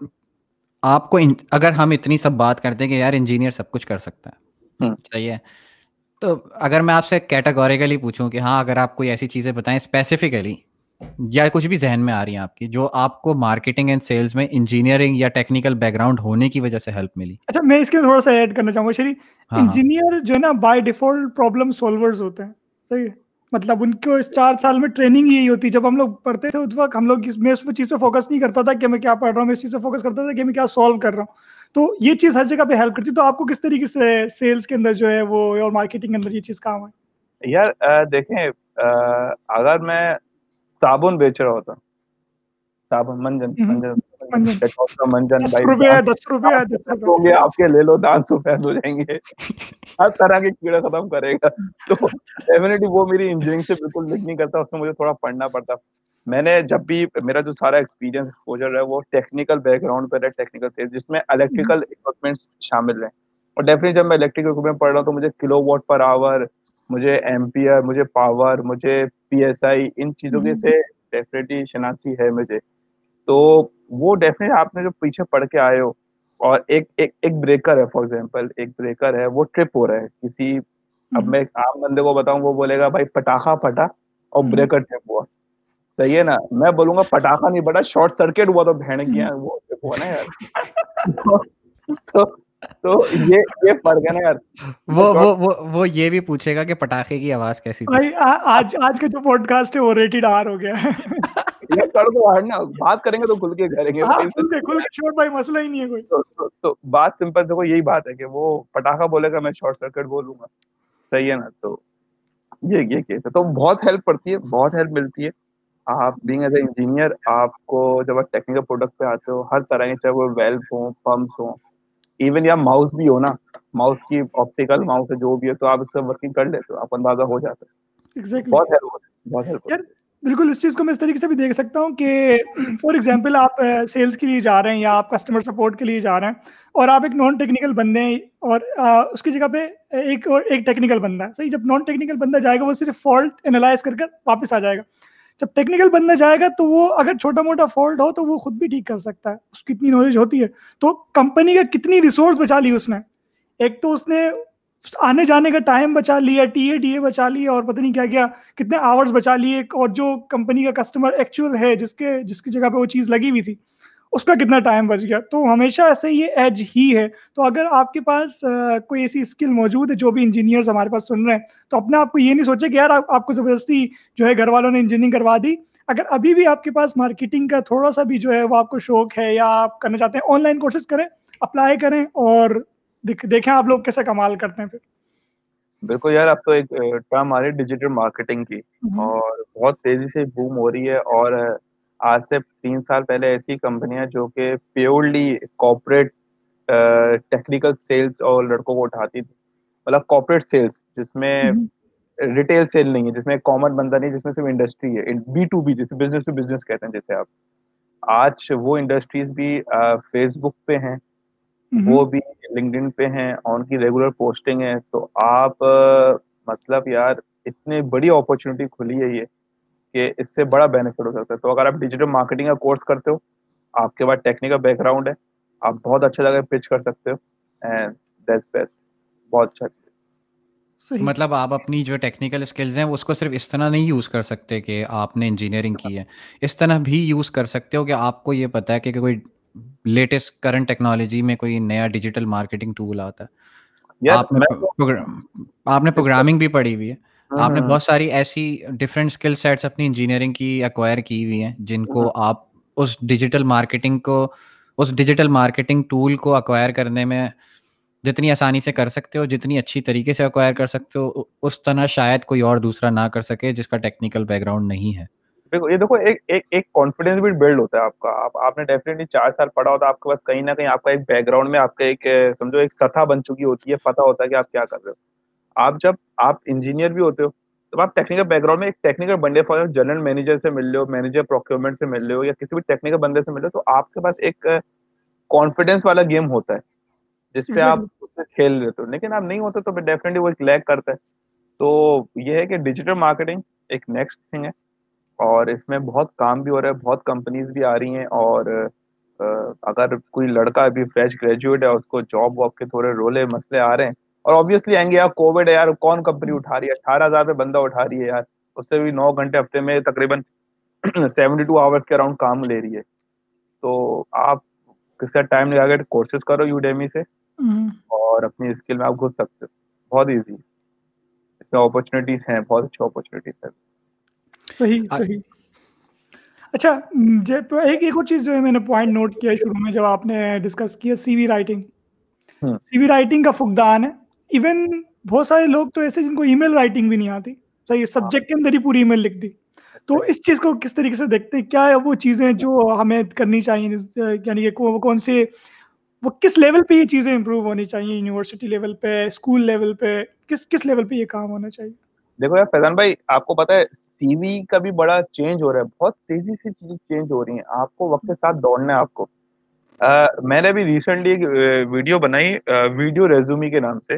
آپ کو اگر ہم اتنی سب بات کرتے ہیں کہ یار انجینئر سب کچھ کر سکتا ہے صحیح ہے۔ تو اگر میں آپ سے کیٹاگوریکلی پوچھوں کہ ہاں اگر آپ کوئی ایسی چیزیں بتائیں اسپیسیفکلی یا کچھ بھی ذہن میں آ رہی ہیں آپ کی جو آپ کو مارکیٹنگ اینڈ سیلس میں انجینئرنگ یا ٹیکنیکل بیک گراؤنڈ ہونے کی وجہ سے ہیلپ ملی۔ اچھا میں اس کے تھوڑا سا ایڈ کرنا چاہوں گا شری۔ انجینئر جو ہے نا بائی ڈیفالٹ پرابلم سولورز ہوتے ہیں۔ صحیح مطلب ان کو چار سال میں ٹریننگ یہی ہوتی۔ جب ہم لوگ پڑھتے تھے اس وقت ہم لوگ میں اس چیز پہ فوکس نہیں کرتا تھا کہ میں کیا پڑھ رہا ہوں میں اس چیز پہ فوکس کرتا تھا کہ میں کیا سالو کر رہا ہوں۔ تو یہ چیز ہر جگہ پہ ہیلپ کرتی۔ تو آپ کو کس طریقے سے سیلس کے اندر جو ہے وہ اور مارکیٹنگ کے اندر یہ چیز کام ہے یار دیکھیں اگر میں صابن بیچ رہا ہوتا صابن منجن منجن۔ آپ کے لے لو دانت سفید ہو جائیں گے۔ ہر طرح کے کیڑے ختم کرے گا۔ تو ڈیفینیٹلی وہ میری انجینئرنگ سے بالکل لنک نہیں کرتا اس میں مجھے تھوڑا پڑھنا پڑتا۔ میں نے جب بھی میرا جو سارا ایکسپیرینس ایکسپوجر ہے وہ ٹیکنیکل بیک گراؤنڈ پہ ہے ٹیکنیکل سے جس میں الیکٹریکل اکوپمنٹس شامل ہیں۔ اور ڈیفینیٹلی جب میں الیکٹریکل اکوپمنٹ پڑھ رہا ہوں تو مجھے کلو واٹ پر آور مجھے ایمپیئر مجھے پاور مجھے پی ایس آئی ان چیزوں کے سے ڈیفینیٹلی شناسی ہے مجھے۔ تو وہ ڈیفینیٹ آپ نے جو پیچھے پڑھ کے آئے ہو اور ایک ایک ایک بریکر ہے فار ایگزامپل ایک بریکر ہے وہ ٹرپ ہو رہا ہے۔ کسی اب میں ایک عام بندے کو بتاؤں وہ بولے گا بھائی پٹاخا پھٹا اور بریکر ٹرپ ہوا۔ صحیح ہے نا؟ میں بولوں گا پٹاخا نہیں پڑا شارٹ سرکٹ ہوا تو بہن گیا وہ ٹرپ ہوا نا یار۔ تو یہ یہ فرق ہے نا یار۔ وہ وہ وہ وہ یہ بھی پوچھے گا کہ پٹاخے کی آواز کیسی تھی؟ آج آج کا جو پوڈ کاسٹ ہے وہ ریٹڈ آر ہو گیا۔ ہے نا بات کریں گے تو کھل کے کریں گے۔ بھائی مسئلہ ہی نہیں ہے کوئی۔ تو بات سمپل دیکھو یہی بات ہے کہ وہ پٹاخا بولے گا میں شارٹ سرکٹ بولوں گا۔ صحیح ہے نا؟ تو یہ یہ کیس ہے۔ تو بہت ہیلپ پڑتی ہے بہت ہیلپ ملتی ہے۔ آپ بینگ ایز اے انجینئر آپ کو جب آپ ٹیکنیکل پروڈکٹ پہ آتے ہو ہر طرح کے چاہے وہ ویلف ہوں پمپس ہوں ایون یا ماؤس بھی ہو نا ماؤس کی آپٹیکل ماؤس جو بھی ہے تو آپ اس سے ورکنگ کر لیتے ہو آپ اندازہ ہو جاتا ہے۔ بہت ہیلپ بہت ہیلپ بالکل، اس چیز کو میں اس طریقے سے بھی دیکھ سکتا ہوں کہ فار ایگزامپل آپ سیلس کے لیے جا رہے ہیں یا آپ کسٹمر سپورٹ کے لیے جا رہے ہیں اور آپ ایک نان ٹیکنیکل بندے ہیں اور اس کی جگہ پہ ایک اور، ایک ٹیکنیکل بندہ ہے۔ صحیح، جب نان ٹیکنیکل بندہ جائے گا وہ صرف فالٹ انالائز کر کر واپس آ جائے گا۔ جب ٹیکنیکل بندہ جائے گا تو وہ اگر چھوٹا موٹا فالٹ ہو تو وہ خود بھی ٹھیک کر سکتا ہے۔ اس کی اتنی نالج ہوتی ہے۔ تو کمپنی کا کتنی ریسورس بچا لی اس نے؟ ایک تو اس نے آنے جانے کا ٹائم بچا لیا، ٹی اے، ڈی اے بچا لیا اور پتہ نہیں کیا کیا کتنے آورس بچا لیے اور جو کمپنی کا کسٹمر ایکچوئل ہے، جس کے، جس کی جگہ پہ وہ چیز لگی ہوئی تھی، اس کا کتنا ٹائم بچ گیا؟ تو ہمیشہ ایسے یہ ایج ہی ہے۔ تو اگر آپ کے پاس کوئی ایسی اسکل موجود ہے، جو بھی انجینئرز ہمارے پاس سن رہے ہیں، تو اپنے آپ کو یہ نہیں سوچے کہ یار، آپ کو زبردستی جو ہے گھر والوں نے انجینئرنگ کروا دی۔ اگر ابھی بھی آپ کے پاس مارکیٹنگ کا تھوڑا سا بھی جو ہے وہ آپ کو شوق ہے یا آپ کرنا چاہتے ہیں آن لائن کورسز کریں اپلائی کریں اور دیکھیں آپ لوگ کیسے کمال کرتے ہیں پھر۔ بالکل یار اب تو ایک ٹرم آ رہی ہے ڈیجیٹل مارکیٹنگ کی۔ اور بہت تیزی سے بوم ہو رہی ہے۔ اور آج سے تین سال پہلے ایسی کمپنیاں جو کہ پیورلی کارپوریٹ ٹیکنیکل سیلس اور لڑکوں کو اٹھاتی تھی مطلب کارپوریٹ سیلس جس میں ریٹیل سیل نہیں ہے جس میں کامن بندہ نہیں جس میں صرف انڈسٹری ہے۔ بی ٹو بی جیسے بزنس ٹو بزنس کہتے ہیں جیسے آپ۔ آج وہ انڈسٹریز بھی فیس بک پہ ہیں۔ وہ بھی لنکڈ پہ ہیں اور ان کی ریگولر پوسٹنگ ہے۔ تو آپ مطلب یار اتنی بڑی اپرچونیٹی کھلی ہے یہ کہ اس سے بڑا بینیفٹ ہو سکتا ہے۔ تو اگر آپ ڈیجیٹل مارکیٹنگ کا کورس کرتے ہو آپ کے پاس ٹیکنیکل بیک گراؤنڈ ہے آپ بہت اچھا جگہ پچ کر سکتے ہو۔ اینڈ دیٹس بیسٹ بہت اچھا مطلب آپ اپنی جو ٹیکنیکل اسکلز ہیں اس کو صرف اس طرح نہیں یوز کر سکتے کہ آپ نے انجینئرنگ کی ہے۔ اس طرح بھی یوز کر سکتے ہو کہ آپ کو یہ پتا ہے کہ کوئی لیٹسٹ کرنٹ ٹیکنالوجی میں کوئی نیا ڈیجیٹل مارکیٹنگ ٹول آتا ہے۔ آپ نے پروگرامنگ بھی پڑھی ہوئی ہے۔ آپ نے بہت ساری ایسی ڈفرینٹ اسکل سیٹس اپنی انجینئرنگ کی ایکوائر کی ہوئی ہیں جن کو آپ اس ڈیجیٹل مارکیٹنگ کو اس ڈیجیٹل مارکیٹنگ ٹول کو اکوائر کرنے میں جتنی آسانی سے کر سکتے ہو جتنی اچھی طریقے سے اکوائر کر سکتے ہو اس طرح شاید کوئی اور دوسرا نہ کر سکے جس کا ٹیکنیکل بیک گراؤنڈ نہیں ہے۔ یہ دیکھو ایک کانفیڈینس بھی بلڈ ہوتا ہے آپ کا۔ آپ نے ڈیفینیٹلی چار سال پڑھا ہوتا ہے آپ کے پاس کہیں نہ کہیں آپ کا ایک بیک گراؤنڈ میں آپ کا ایک سمجھو ایک سطح بن چکی ہوتی ہے پتا ہوتا ہے کہ آپ کیا کر رہے ہو۔ آپ جب آپ انجینئر بھی ہوتے ہو تو آپ ٹیکنیکل بیک گراؤنڈ میں ایک ٹیکنیکل بندے فار جنرل مینیجر سے مل لو مینیجر پروکیورمنٹ سے مل لو یا کسی بھی ٹیکنیکل بندے سے مل لو تو آپ کے پاس ایک کانفیڈینس والا گیم ہوتا ہے جس پہ آپ کھیل لیتے ہو۔ لیکن آپ نہیں ہوتے تو ڈیفینیٹلی وہ ایک لیک کرتا ہے۔ تو یہ ہے کہ ڈیجیٹل مارکیٹنگ ایک نیکسٹ تھنگ ہے۔ اور اس میں بہت کام بھی ہو رہا ہے بہت کمپنیز بھی آ رہی ہیں اور اگر کوئی لڑکا ابھی فریش گریجویٹ ہے اس کو جاب واب کے تھوڑے رولے مسئلے آ رہے ہیں۔ اور آبویسلی آئیں گے یار کووڈ ہے یار کون کمپنی اٹھا رہی ہے؟ اٹھارہ ہزار پہ بندہ اٹھا رہی ہے یار۔ اس سے بھی نو گھنٹے ہفتے میں تقریباً سیونٹی ٹو آورس کے اراؤنڈ کام لے رہی ہے۔ تو آپ کس کا ٹائم لگا کے کورسز کرو یو ڈیمی سے اور اپنی اسکل میں آپ گھس سکتے ہو۔ بہت ایزی اس میں اپرچونیٹیز ہیں بہت اچھی اپرچونیٹیز ہیں۔ صحیح صحیح۔ اچھا ایک ایک اور چیز جو ہے میں نے پوائنٹ نوٹ کیا شروع میں جب آپ نے ڈسکس کیا سی we writing C we writing کا فقدان ہے۔ ایون بہت سارے لوگ تو ایسے جن کو ای میل رائٹنگ بھی نہیں آتی۔ صحیح سبجیکٹ کے اندر ہی پوری ای میل لکھ دی۔ تو اس چیز کو کس طریقے سے دیکھتے ہیں؟ کیا وہ چیزیں جو ہمیں کرنی چاہیے یعنی کہ کون سے وہ کس لیول پہ یہ چیزیں امپروو ہونی چاہیے؟ یونیورسٹی لیول پہ اسکول لیول پہ کس کس لیول پہ یہ کام ہونا چاہیے؟ دیکھو یار فیضان بھائی آپ کو پتا ہے سی وی کا بھی بڑا چینج ہو رہا ہے بہت تیزی سے چیزیں چینج ہو رہی ہیں۔ آپ کو وقت کے ساتھ دوڑنا ہے آپ کو۔ میں نے ابھی ریسنٹلی ایک ویڈیو بنائی ویڈیو ریزومی کے نام سے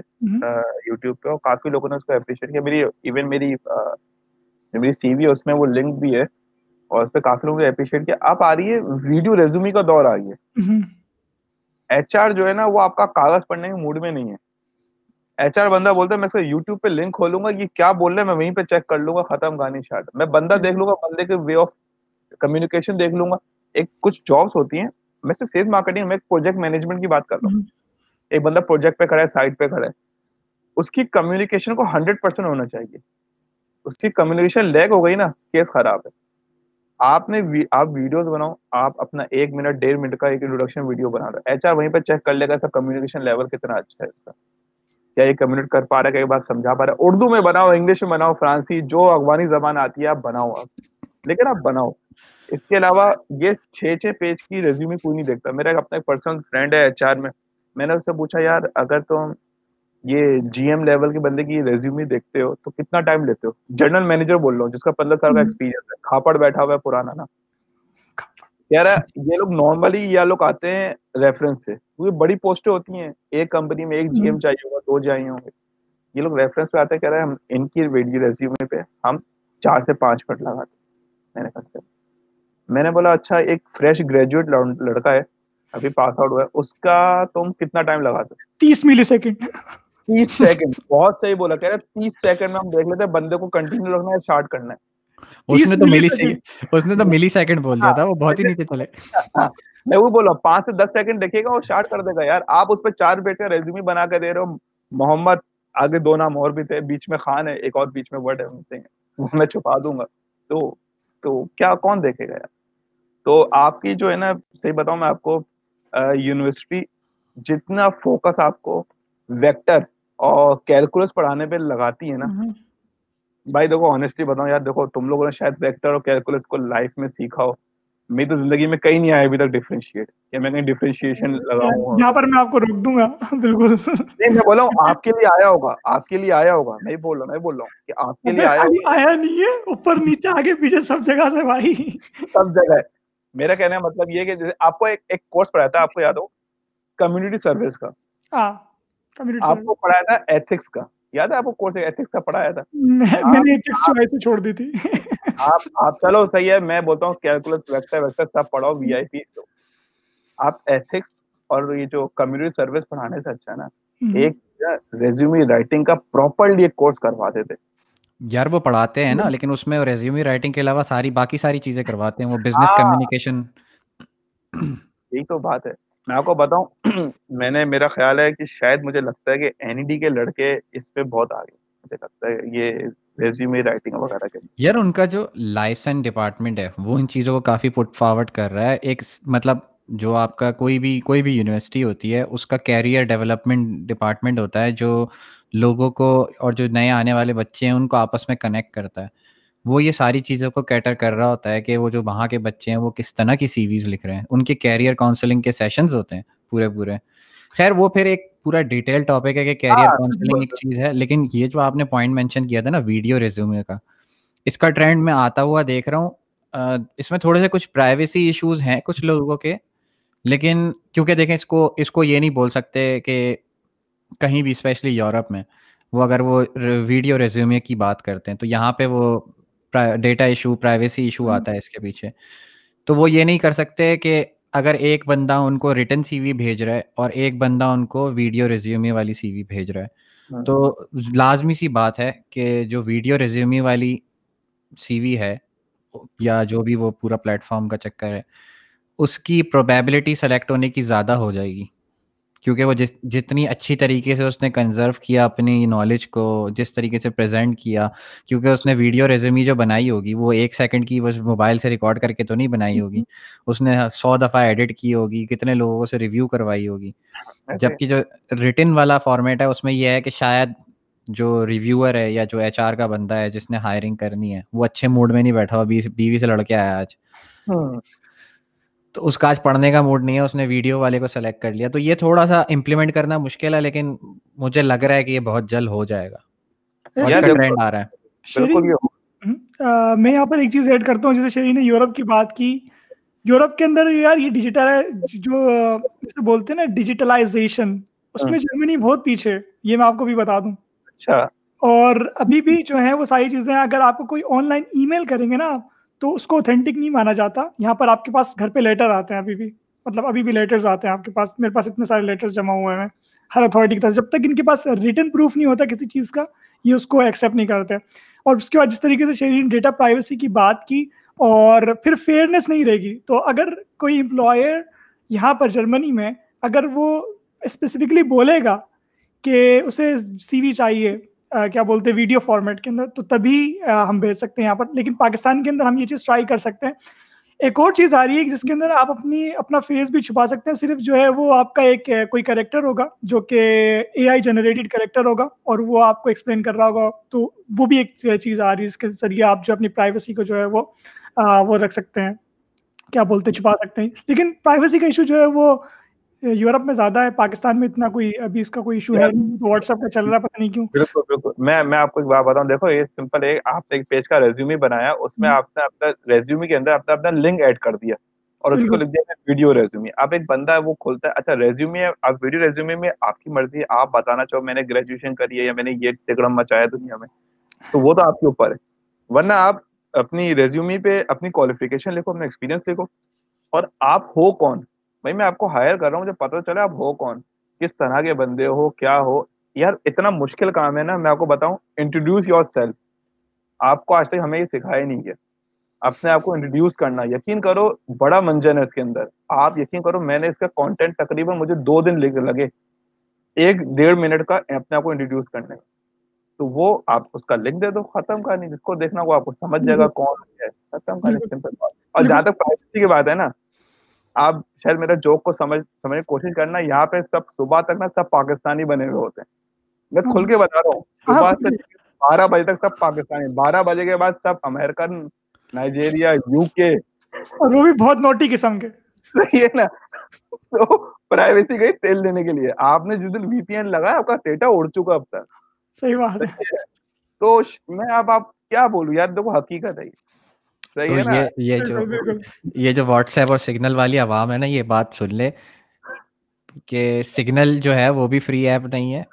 یوٹیوب پہ اور کافی لوگوں نے اس کو اپریشیٹ کیا۔ میری ایون میری میری سی وی ہے اس میں وہ لنک بھی ہے اور اس پہ کافی لوگوں نے اپریشیٹ کیا۔ آپ آ رہی ہے ویڈیو ریزومی کا دور آ رہی ہے۔ ایچ آر جو ہے نا وہ آپ کا کاغذ پڑھنے کے موڈ میں نہیں ہے۔ ایچ آر بندہ بولتا ہے میں اس کا یوٹیوب پہ لنک کھولوں گا یہ کیا بول رہے ہیں میں وہیں پہ چیک کر لوں گا ختم گانی شارٹ میں بندہ دیکھ لوں گا بندے کے وے آف کمیونیکیشن دیکھ لوں گا۔ ایک کچھ جابس ہوتی ہیں میں صرف سیلس مارکیٹنگ میں پروجیکٹ مینجمنٹ کی بات کر رہا ہوں۔ ایک بندہ پروجیکٹ پہ کھڑا ہے سائٹ پہ کھڑا ہے۔ اس کی کمیونیکیشن کو ہنڈریڈ پرسینٹ ہونا چاہیے۔ اس کی کمیونیکیشن لیگ ہو گئی نا کیس خراب ہے۔ آپ نے آپ ویڈیوز بناؤ آپ اپنا ایک منٹ ڈیڑھ منٹ کا ایک انٹروڈکشن ویڈیو بنا رہا ایچ آر وہیں پہ چیک کر لے گا سب کمیونیکیشن لیول کتنا اچھا ہے اس کا۔ کیا یہ کمیونیٹ کر پا رہا ہے کئی بات سمجھا پا رہا ہے؟ اردو میں بناؤ انگلش میں بناؤ فرانسی جو افغانی زبان آتی ہے آپ بناؤ آپ۔ لیکن آپ بناؤ۔ اس کے علاوہ یہ چھ چھ پیج کی ریزیومی کوئی نہیں دیکھتا۔ میرا اپنا ایک پرسنل فرینڈ ہے ایچ آر میں۔ میں نے اس سے پوچھا یار اگر تم یہ جی ایم لیول کے بندے کی ریزیومی دیکھتے ہو تو کتنا ٹائم لیتے ہو؟ جنرل مینیجر بول رہا ہوں جس کا پندرہ سال کا ایکسپیرینس ہے۔ کھاپڑ بیٹھا ہوا ہے پرانا نا۔ ہے یہ لوگ نارملی یہ لوگ آتے ہیں ریفرنس سے۔ کیونکہ بڑی پوسٹیں ہوتی ہیں۔ ایک کمپنی میں ایک جی ایم چاہیے ہوگا دو چاہیے ہوں گے۔ یہ لوگ ریفرنس پہ آتے ہیں کہہ رہے ہیں ہم ان کی ویڈیو ریزیومے پہ ہم چار سے پانچ منٹ لگاتے میں نے کہا میں نے بولا اچھا ایک فریش گریجویٹ لڑکا ہے ابھی پاس آؤٹ ہوا ہے اس کا تم کتنا ٹائم لگاتے تیس ملی سیکنڈ تیس سیکنڈ بہت صحیح بولا۔ کہہ رہے تیس سیکنڈ میں ہم دیکھ لیتے بندے کو کنٹینیو رکھنا ہے اسٹارٹ کرنا ہے۔ اس نے تو ملی اس نے تو ملی سیکنڈ بول دیا تھا وہ بہت ہی نیچے چلے۔ میں وہ بول رہا ہوں پانچ سے دس سیکنڈ دیکھے گا وہ اسٹارٹ کر دے گا یار۔ آپ اس پہ چار پیج کا ریزیومی بنا کے دے رہے ہو۔ محمد آگے دو نام اور بھی تھے بیچ میں خان ہے ایک اور بیچ میں ورڈ ہے وہ میں چھپا دوں گا۔ تو تو کیا کون دیکھے گا یار؟ تو آپ کی جو ہے نا صحیح بتاؤں میں آپ کو یونیورسٹی جتنا فوکس آپ کو ویکٹر اور کیلکولس پڑھانے پہ لگاتی ہے نا بھائی دیکھو آنےسٹلی بتاؤں یار دیکھو تم لوگوں نے شاید ویکٹر اور کیلکولس کو لائف میں سیکھا ہو۔ میری تو زندگی میں کہیں نہیں آیا ابھی تک ڈیفرینشیٹ یا میں کہیں ڈیفرینشیشن لگاؤں یہاں پر میں آپ کو روک دوں گا۔ بالکل۔ نہیں میں بول رہا ہوں آپ کے لیے آیا ہوگا آپ کے لیے آیا ہوگا۔ میں بول رہا ہوں میں بول رہا ہوں کہ آپ کے لیے آیا آیا نہیں ہے اوپر نیچے آگے پیچھے سب جگہ سے بھائی۔ سب جگہ ہے۔ میرا کہنے کا مطلب یہ کہ جیسے آپ کو ایک کورس پڑھایا تھا آپ کو یاد ہو؟ کمیونٹی سروس کا۔ آپ کو پڑھایا تھا ایتھکس کا۔ یاد ہے آپ کو کورس ایتھکس کا پڑھایا تھا؟ میں نے ایتھکس جو ہے چھوڑ دی تھی۔ آپ آپ چلو صحیح ہے میں بولتا ہوں کیلکولس ویکٹر ویکٹر سب پڑھاؤ وی آئی پی تو آپ ایتھکس اور یہ جو کمیونٹی سروس پڑھانے سے اچھا نا ایک ریزیومی رائٹنگ کا پراپرلی ایک کورس کرواتے تھے۔ یار وہ پڑھاتے ہیں نا لیکن اس میں ریزیومی رائٹنگ کے علاوہ ساری باقی ساری چیزیں کرواتے ہیں وہ بزنس کمیونیکیشن یہی تو بات ہے۔ میں آپ کو بتاؤں، میں نے، میرا خیال ہے کہ شاید مجھے لگتا ہے کہ این ڈی کے لڑکے اس پہ بہت آگے مجھے لگتا ہے یہ ریزیومی رائٹنگ وغیرہ کے یار، ان کا جو لائسن ڈپارٹمنٹ ہے، وہ ان چیزوں کو کافی پٹ فارورڈ کر رہا ہے۔ ایک مطلب جو آپ کا کوئی بھی کوئی بھی یونیورسٹی ہوتی ہے، اس کا کیریئر ڈیولپمنٹ ڈپارٹمنٹ ہوتا ہے، جو لوگوں کو اور جو نئے آنے والے بچے ہیں، ان کو آپس میں کنیکٹ کرتا ہے۔ وہ یہ ساری چیزوں کو کیٹر کر رہا ہوتا ہے کہ وہ جو وہاں کے بچے ہیں وہ کس طرح کی سی ویز لکھ رہے ہیں۔ ان کے کیریئر کاؤنسلنگ کے سیشنز ہوتے ہیں پورے پورے۔ خیر وہ پھر ایک پورا ڈیٹیل ٹاپک ہے کہ کیریئر کاؤنسلنگ ایک چیز ہے لیکن یہ جو آپ نے پوائنٹ مینشن کیا تھا نا ویڈیو ریزیومے کا اس کا ٹرینڈ میں آتا ہوا دیکھ رہا ہوں۔ اس میں تھوڑے سے کچھ پرائیویسی ایشوز ہیں کچھ لوگوں کے لیکن کیونکہ دیکھیں اس کو اس کو یہ نہیں بول سکتے کہ کہیں بھی اسپیشلی یورپ میں وہ اگر وہ ویڈیو ریزیومے کی بات کرتے ہیں تو یہاں پہ وہ ڈیٹا ایشو پرائیویسی ایشو آتا ہے اس کے پیچھے۔ تو وہ یہ نہیں کر سکتے کہ اگر ایک بندہ ان کو ریٹرن سی وی بھیج رہا ہے اور ایک بندہ ان کو ویڈیو ریزیومی والی سی وی بھیج رہا ہے۔ تو لازمی سی بات ہے کہ جو ویڈیو ریزیومی والی سی وی ہے یا جو بھی وہ پورا پلیٹ فارم کا چکر ہے اس کی پروبیبلٹی سلیکٹ ہونے کی زیادہ ہو جائے گی۔ کیونکہ وہ جس جتنی اچھی طریقے سے اس نے کنزرو کیا اپنی نالج کو جس طریقے سے پریزنٹ کیا کیونکہ اس نے ویڈیو ریزیومی جو بنائی ہوگی وہ ایک سیکنڈ کی بس موبائل سے ریکارڈ کر کے تو نہیں بنائی ہوگی۔ اس نے سو دفعہ ایڈٹ کی ہوگی کتنے لوگوں سے ریویو کروائی ہوگی۔ جبکہ جو ریٹن والا فارمیٹ ہے اس میں یہ ہے کہ شاید جو ریویور ہے یا جو ایچ آر کا بندہ ہے جس نے ہائرنگ کرنی ہے وہ اچھے موڈ میں نہیں بیٹھا ہوا بیوی سے لڑکے آیا آج۔ تو اس کا آج پڑھنے کا موڈ نہیں ہے اس نے ویڈیو والے کو سلیکٹ کر لیا۔ تو یہ تھوڑا سا امپلیمنٹ کرنا مشکل ہے لیکن مجھے لگ رہا ہے کہ یہ بہت جلد ہو جائے گا۔ ٹرینڈ آ رہا ہے۔ میں یہاں پر ایک چیز ایڈ کرتا ہوں جیسے شری نے یورپ کی بات کی۔ یورپ کے اندر یار یہ ڈیجیٹل جو جیسے بولتے ہیں نا ڈیجیٹلائزیشن اس میں جرمنی بہت پیچھے یہ میں آپ کو بھی بتا دوں۔ اچھا۔ اور ابھی بھی جو ہے وہ ساری چیزیں اگر آپ کو کوئی آن لائن ای میل کریں گے نا تو اس کو اوتھینٹک نہیں مانا جاتا۔ یہاں پر آپ کے پاس گھر پہ لیٹر آتے ہیں ابھی بھی۔ مطلب ابھی بھی لیٹرز آتے ہیں آپ کے پاس۔ میرے پاس اتنے سارے لیٹرز جمع ہوئے ہیں۔ ہر اتھارٹی کی طرف۔ جب تک ان کے پاس ریٹن پروف نہیں ہوتا کسی چیز کا، یہ اس کو ایکسیپٹ نہیں کرتے۔ اور اس کے بعد جس طریقے سے شہری ڈیٹا پرائیویسی کی بات کی، اور پھر فیئرنیس نہیں رہے گی۔ تو اگر کوئی امپلائر یہاں پر جرمنی میں اگر وہ اسپیسیفکلی بولے گا کہ اسے سی وی چاہیے کیا بولتے ہیں ویڈیو فارمیٹ کے اندر، تو تبھی ہم بھیج سکتے ہیں یہاں پر۔ لیکن پاکستان کے اندر ہم یہ چیز ٹرائی کر سکتے ہیں۔ ایک اور چیز آ رہی ہے، جس کے اندر آپ اپنی، اپنا فیس بھی چھپا سکتے ہیں۔ صرف جو ہے وہ آپ کا ایک کوئی کریکٹر ہوگا، جو کہ اے آئی جنریٹڈ کریکٹر ہوگا، اور وہ آپ کو ایکسپلین کر رہا ہوگا۔ تو وہ بھی ایک چیز آ رہی ہے اس کے ذریعے آپ جو اپنی پرائیویسی کو جو ہے وہ وہ رکھ سکتے ہیں۔ کیا بولتے چھپا سکتے ہیں۔ لیکن پرائیویسی کا ایشو جو ہے وہ یورپ میں زیادہ ہے پاکستان میں اتنا کوئی ابھی اس کا کوئی ایشو ہے واٹس ایپ پہ چل رہا پتہ نہیں کیوں۔ بالکل بالکل۔ میں میں آپ کو ایک بات بتاؤں دیکھو یہ سمپل ہے آپ نے ایک پیج کا ریزیومی بنایا اس میں آپ نے اپنا ریزیومی کے اندر اپنا اپنا لنک ایڈ کر دیا اور اس کو لکھ دیا ویڈیو ریزیومی اب ایک بندہ ہے وہ کھولتا ہے اچھا ریزیومی ہے اب ویڈیو ریزیومی میں آپ کی مرضی ہے آپ بتانا چاہو میں نے گریجویشن کری ہے یا میں نے یہ ٹکڑم مچایا دنیا میں۔ تو وہ تو آپ کے اوپر ہے۔ ورنہ آپ اپنی ریزیومی پہ اپنی کوالیفیکیشن لکھو اپنا ایکسپیرینس لکھو اور آپ ہو کون؟ بھائی میں آپ کو ہائر کر رہا ہوں مجھے پتا چلے آپ ہو کون کس طرح کے بندے ہو کیا ہو۔ یار اتنا مشکل کام ہے نا میں آپ کو بتاؤں انٹروڈیوس یور سیلف آپ کو آج تک ہمیں یہ سکھایا نہیں کیا اپنے آپ کو انٹروڈیوس کرنا یقین کرو بڑا منجن ہے اس کے اندر۔ آپ یقین کرو میں نے اس کا کانٹینٹ تقریباً مجھے دو دن لگے۔ ایک ڈیڑھ منٹ کا اپنے آپ کو انٹروڈیوس کرنے میں تو وہ آپ اس کا لکھ دے دو ختم کہانی جس کو دیکھنا وہ آپ کو سمجھ جائے گا کون ہے۔ ختم کہانی اور جہاں تک پرائیویسی کی بات ہے نا آپ شاید میرا جوک کو سمجھ سمجھنے کی کوشش کرنا یہاں پہ سب صبح تک نا سب پاکستانی بنے ہوئے ہوتے ہیں۔ میں کھل کے بتا رہا ہوں صبح سے بارہ بجے تک سب پاکستانی بارہ بجے کے بعد سب امیرکن نائجیریا یو کے اور وہ بھی بہت نوٹی قسم کے۔ صحیح ہے نا؟ تو پرائیویسی گئی تیل دینے کے لیے۔ آپ نے جس دن وی پی این لگایا آپ کا ڈیٹا اڑ چکا اب تک۔ صحیح بات ہے۔ تو میں اب آپ کیا بولوں؟ یار دیکھو حقیقت ہے یہ جو واٹس ایپ اور سگنل والی عوام ہے نا یہ بات سن لے کہ سگنل جو ہے وہ بھی فری ایپ نہیں ہے۔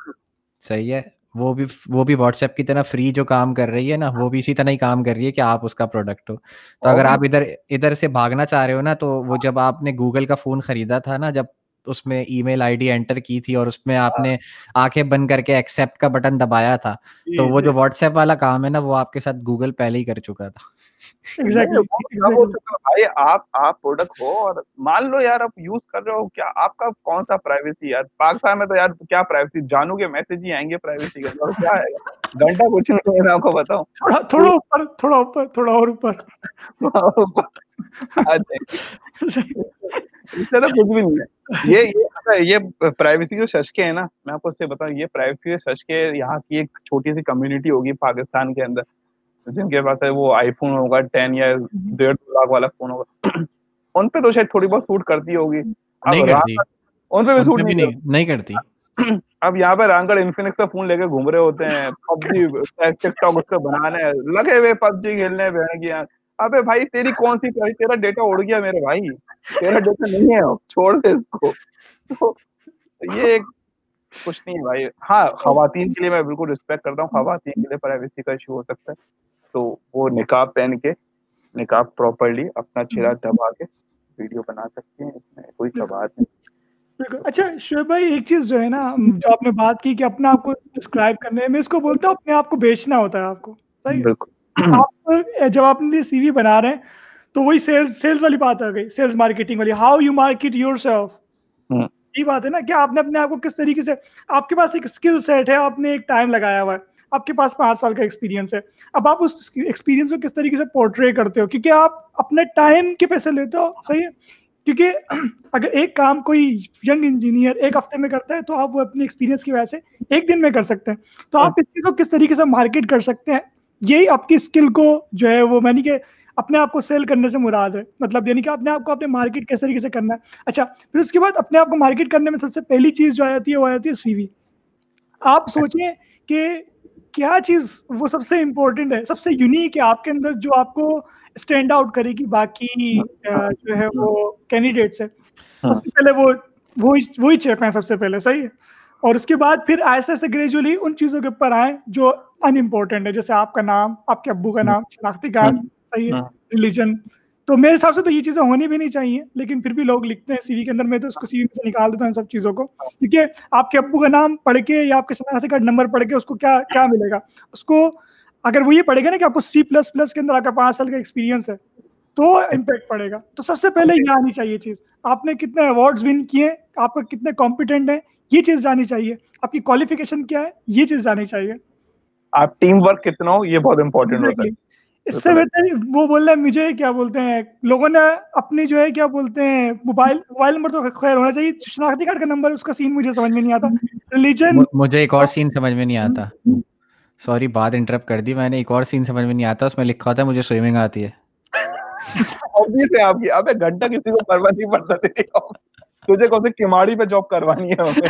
صحیح ہے۔ وہ بھی وہ بھی واٹس ایپ کی طرح فری جو کام کر رہی ہے نا وہ بھی اسی طرح ہی کام کر رہی ہے کہ آپ اس کا پروڈکٹ ہو۔ تو اگر آپ ادھر ادھر سے بھاگنا چاہ رہے ہو نا تو وہ جب آپ نے گوگل کا فون خریدا تھا نا جب اس میں ای میل آئی ڈی انٹر کی تھی اور اس میں آپ نے آنکھیں بند کر کے ایکسپٹ کا بٹن دبایا تھا تو وہ جو واٹس ایپ والا کام ہے نا وہ آپ کے ساتھ گوگل پہلے ہی کر چکا تھا۔ آپ آپ پروڈکٹ ہو اور مان لو یار آپ یوز کر رہے ہو کیا آپ کا کون سا پرائیویسی یار پاکستان میں تو یار کیا پرائیویسی جانو کے میسج ہی آئیں گے پرائیویسی کے اندر کیا ہے؟ گھنٹہ کچھ نہیں میں آپ کو بتاؤں۔ تھوڑا اوپر تھوڑا اوپر تھوڑا اور اوپر۔ تو کچھ بھی نہیں ہے۔ یہ یہ پرائیویسی جو ششکے ہیں نا میں آپ کو اس سے بتاؤں یہ پرائیویسی کے ششکے یہاں کی ایک چھوٹی سی کمیونٹی ہوگی پاکستان کے اندر۔ جن کے پاس ہے وہ آئی فون ہوگا ٹین یا ڈیڑھ لاکھ والا فون ہوگا۔ ان پہ تو شاید تھوڑی بہت سوٹ کرتی ہوگی۔ ان پہ بھی سوٹ نہیں کرتی۔ اب یہاں پہ رانگڑ انفینکس کا فون لے کے گھوم رہے ہوتے ہیں۔ پب جی ٹک ٹاک اس پہ بنانے لگے ہوئے پب جی کھیلنے بہن کی ابے بھائی تیری کون سی تیرا ڈیٹا اڑ گیا میرے بھائی۔ تیرا ڈیٹا نہیں ہے۔ چھوڑ دے اس کو۔ یہ ایک کچھ نہیں بھائی۔ ہاں خواتین کے لیے میں بالکل رسپیکٹ کرتا ہوں۔ خواتین کے لیے پرائیویسی کا ایشو ہو سکتا ہے۔ تو وہ نکاب پہن کے نکاب پراپرلی اپنا چہرہ دبا کے ویڈیو بنا سکتے ہیں اس میں کوئی سوال نہیں۔ اچھا شعیب بھائی ایک چیز جو ہے نا جو آپ نے بات کی کہ اپنے آپ کو ڈسکرائب کرنے میں اس کو بولتا ہوں اپنے آپ کو بیچنا ہوتا ہے آپ کو۔ بالکل۔ آپ جب آپ نے سی وی بنا رہے ہیں تو وہی سیلز سیلز والی بات آ گئی سیلز مارکیٹنگ والی۔ How you market yourself یہ بات ہے نا کہ آپ نے اپنے آپ کو کس طریقے سے آپ کے پاس ایک اسکل سیٹ ہے آپ نے ایک ٹائم لگایا ہوا ہے۔ آپ کے پاس پانچ سال کا ایکسپیرینس ہے۔ اب آپ اس ایکسپیرینس کو کس طریقے سے پورٹری کرتے ہو؟ کیونکہ آپ اپنے ٹائم کے پیسے لیتے ہو صحیح ہے؟ کیونکہ اگر ایک کام کوئی ینگ انجینئر ایک ہفتے میں کرتا ہے تو آپ وہ اپنے ایکسپیرینس کی وجہ سے ایک دن میں کر سکتے ہیں۔ تو آپ اس چیز کو کس طریقے سے مارکیٹ کر سکتے ہیں؟ یہی آپ کی اسکل کو جو ہے وہ میں نے کہ اپنے آپ کو سیل کرنے سے مراد ہے۔ مطلب یعنی کہ اپنے آپ کو اپنے مارکیٹ کس طریقے سے کرنا ہے۔ اچھا پھر اس کے بعد اپنے آپ کو مارکیٹ کرنے میں سب سے پہلی چیز جو آ جاتی ہے وہ آ جاتی ہے سی وی آپ سوچیں کہ کیا چیز وہ سب سے امپورٹنٹ ہے؟ سب سے یونیک ہے آپ کے اندر جو آپ کو اسٹینڈ آؤٹ کرے گی باقی جو ہے وہ کینڈیڈیٹ سے سب سے پہلے وہ وہی چیپ ہیں سب سے پہلے صحیح ہے۔ اور اس کے بعد پھر ایسے ایسے گریجولی ان چیزوں کے اوپر آئیں جو ان امپورٹنٹ ہے جیسے آپ کا نام آپ کے ابو کا نام شناختی کارڈ صحیح ہے ریلیجن تو میرے حساب سے تو یہ چیزیں ہونی بھی نہیں چاہیے لیکن پھر بھی لوگ لکھتے ہیں سی وی کے اندر میں تو اس کو سی وی سے نکال دیتا ہوں سب چیزوں کو۔ کیونکہ آپ کے ابو کا نام پڑھ کے یا آپ کے شناختی کارڈ نمبر پڑھ کے اس کو کیا کیا ملے گا؟ اس کو اگر وہ یہ پڑھے گا نا کہ آپ کو سی پلس پلس کے اندر آپ کا پانچ سال کا ایکسپیرینس ہے تو امپیکٹ پڑے گا۔ تو سب سے پہلے یہ آنی چاہیے چیز۔ آپ نے کتنے ایوارڈز ون کیے آپ کا کتنے کمپیٹنٹ ہیں یہ چیز جانی چاہیے۔ آپ کی کوالیفیکیشن کیا ہے یہ چیز جانی چاہیے۔ آپ ٹیم ورک کتنا ہو یہ بہت امپورٹنٹ ہوتا ہے۔ اس سے بہتر وہ بول رہے ہیں مجھے کیا بولتے ہیں؟ لوگوں نے اپنی جو ہے کیا بولتے ہیں موبائل موبائل نمبر تو خیر ہونا چاہیے شناختی کارڈ کا نمبر اس کا سین مجھے سمجھ میں نہیں آتا۔ ریلیجن مجھے ایک اور سین سمجھ میں نہیں آتا۔ سوری بات انٹرپ کر دی میں نے ایک اور سین سمجھ میں نہیں آتا اس میں لکھا ہوتا ہے مجھے سوئمنگ آتی ہے۔ آپ کی ابے گھنٹہ کسی کو پرواہ نہیں پڑتا تجھے کون سی کماڑی پہ جاب کروانی ہے ہمیں؟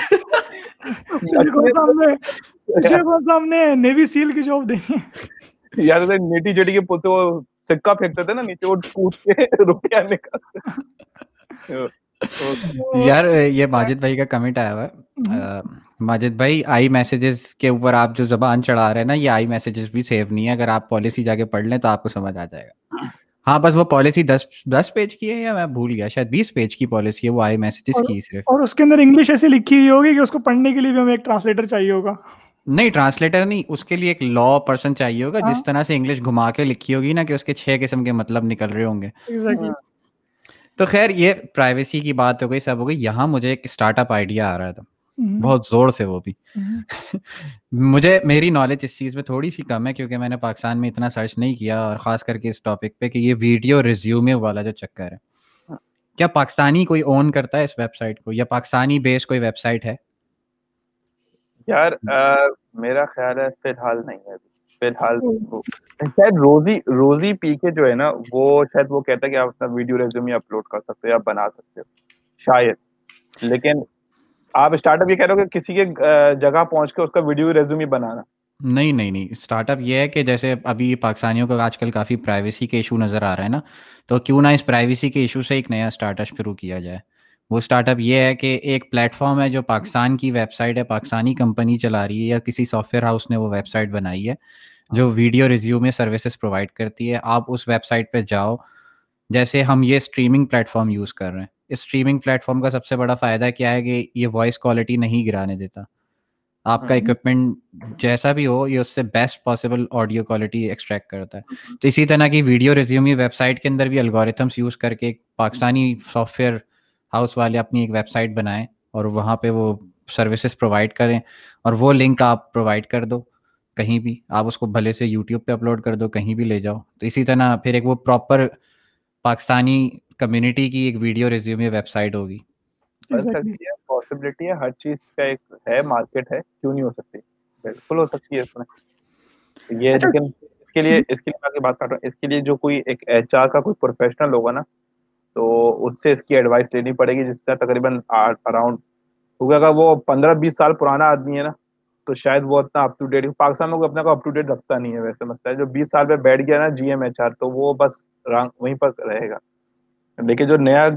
نیوی سیل کی جاب دیں یار نیٹی جٹی کے پوتے وہ سکہ پھینکتے تھے نا نیچے وہ ٹوٹ کے روپیہ نکالتے یار یہ ماجد بھائی کا کمنٹ آیا ہوا ہے ماجد بھائی آئی میسیجز کے اوپر آپ جو زبان چڑھا رہے ہیں نا یہ آئی میسیجز بھی سیو نہیں ہے اگر آپ پالیسی جا کے پڑھ لیں تو آپ کو سمجھ آ جائے گا ہاں بس وہ پالیسی دس دس پیج کی ہے یا میں بھول گیا شاید بیس پیج کی پالیسی ہے وہ آئی میسیجز کی صرف اور اس کے اندر انگلش ایسی لکھی ہوئی ہوگی کہ اس کو پڑھنے کے لیے بھی ہمیں ایک ٹرانسلیٹر چاہیے ہوگا نہیں ٹرانسلیٹر نہیں. اس کے لیے ایک لا پرسن چاہیے ہوگا جس ہاں۔ طرح سے انگلش گھما کے لکھی ہوگی نا کہ اس کے چھ قسم کے مطلب نکل رہے ہوں گے۔ تو خیر یہ پرائیویسی کی بات ہو گئی سب ہو گئی۔ یہاں مجھے ایک اسٹارٹ اپ آئیڈیا آ رہا تھا۔ بہت زور سے وہ بھی۔ مجھے میری نالج اس چیز پہ تھوڑی سی کم ہے کیونکہ میں نے پاکستان میں اتنا سرچ نہیں کیا اور خاص کر کے اس ٹاپک پہ کہ یہ ویڈیو ریزیومے والا جو چکر ہے۔ کیا پاکستانی کوئی اون کرتا ہے اس ویب سائٹ کو؟ یا پاکستانی بیس کوئی ویب سائٹ ہے؟ یار میرا خیال ہے فی الحال نہیں ہے فی الحال شاید روزی روزی پی کے جو ہے نا وہ شاید وہ کہتا ہے کہ آپ اپنا ویڈیو ریزیوم اپلوڈ کر سکتے ہو یا بنا سکتے ہو۔ شاید۔ لیکن آپ اسٹارٹ اپ یہ کہہ رہے ہو کہ کسی کے جگہ پہنچ کے اس کا ویڈیو ریزیوم بنانا۔ نہیں نہیں نہیں۔ اسٹارٹ اپ یہ ہے کہ جیسے ابھی پاکستانیوں کو آج کل کافی پرائیویسی کے ایشو نظر آ رہا ہے نا تو کیوں نہ اس پرائیویسی کے ایشو سے ایک نیا اسٹارٹ اپ شروع کیا جائے۔ وہ اسٹارٹ اپ یہ ہے کہ ایک پلیٹ فارم ہے جو پاکستان کی ویب سائٹ ہے پاکستانی کمپنی چلا رہی ہے یا کسی سافٹ ویئر ہاؤس نے وہ ویب سائٹ بنائی ہے جو ویڈیو ریزیو میں سروسز پرووائڈ کرتی ہے۔ آپ اس ویب سائٹ پہ جاؤ جیسے ہم یہ اسٹریمنگ پلیٹ فارم یوز کر رہے ہیں۔ اس اسٹریمنگ پلیٹ فارم کا سب سے بڑا فائدہ کیا ہے کہ یہ وائس کوالٹی نہیں گرانے دیتا۔ آپ کا اکوپمنٹ جیسا بھی ہو یہ اس سے best possible audio quality extract کرتا ہے۔ تو اسی طرح کی ویڈیو ریزیومی ویب سائٹ کے اندر بھی الگوریتھمس یوز کر کے پاکستانی سافٹ ویئر ہاؤس والے اپنی ایک ویب سائٹ بنائیں اور وہاں پہ وہ سروسز پرووائڈ کریں اور وہ لنک آپ پرووائڈ کر دو کہیں بھی۔ آپ اس کو بھلے سے یوٹیوب پہ اپلوڈ کر دو کہیں بھی لے جاؤ۔ تو اسی طرح پھر ایک وہ پراپر پاکستانی کمیونٹی کی ایک ویڈیو ریزیوم ویب سائٹ ہوگی۔ پاسبلٹی ہے ہر چیز کا ایک ہے مارکیٹ ہے کیوں نہیں ہو سکتی؟ بالکل ہو سکتی ہے اس میں۔ یہ اچھا۔ لیکن اس کے لیے اس کے لیے میں بات کر رہا ہوں۔ اس کے لیے جو کوئی ایک ایچ آر کا کوئی پروفیشنل ہوگا نا تو اس سے اس کی ایڈوائس لینی پڑے گی جس کا تقریباً اراؤنڈ کیونکہ اگر وہ پندرہ بیس سال پرانا آدمی ہے نا تو شاید وہ اتنا اپ ٹو ڈیٹ پاکستان میں اپنے کو اپ ٹو ڈیٹ رکھتا نہیں ہے ویسے مسئلہ ہے۔ جو بیس سال پہ بیٹھ گیا نا جی ایم ایچ آر تو وہ بس وہیں پر رہے گا۔ لیکن جو نیا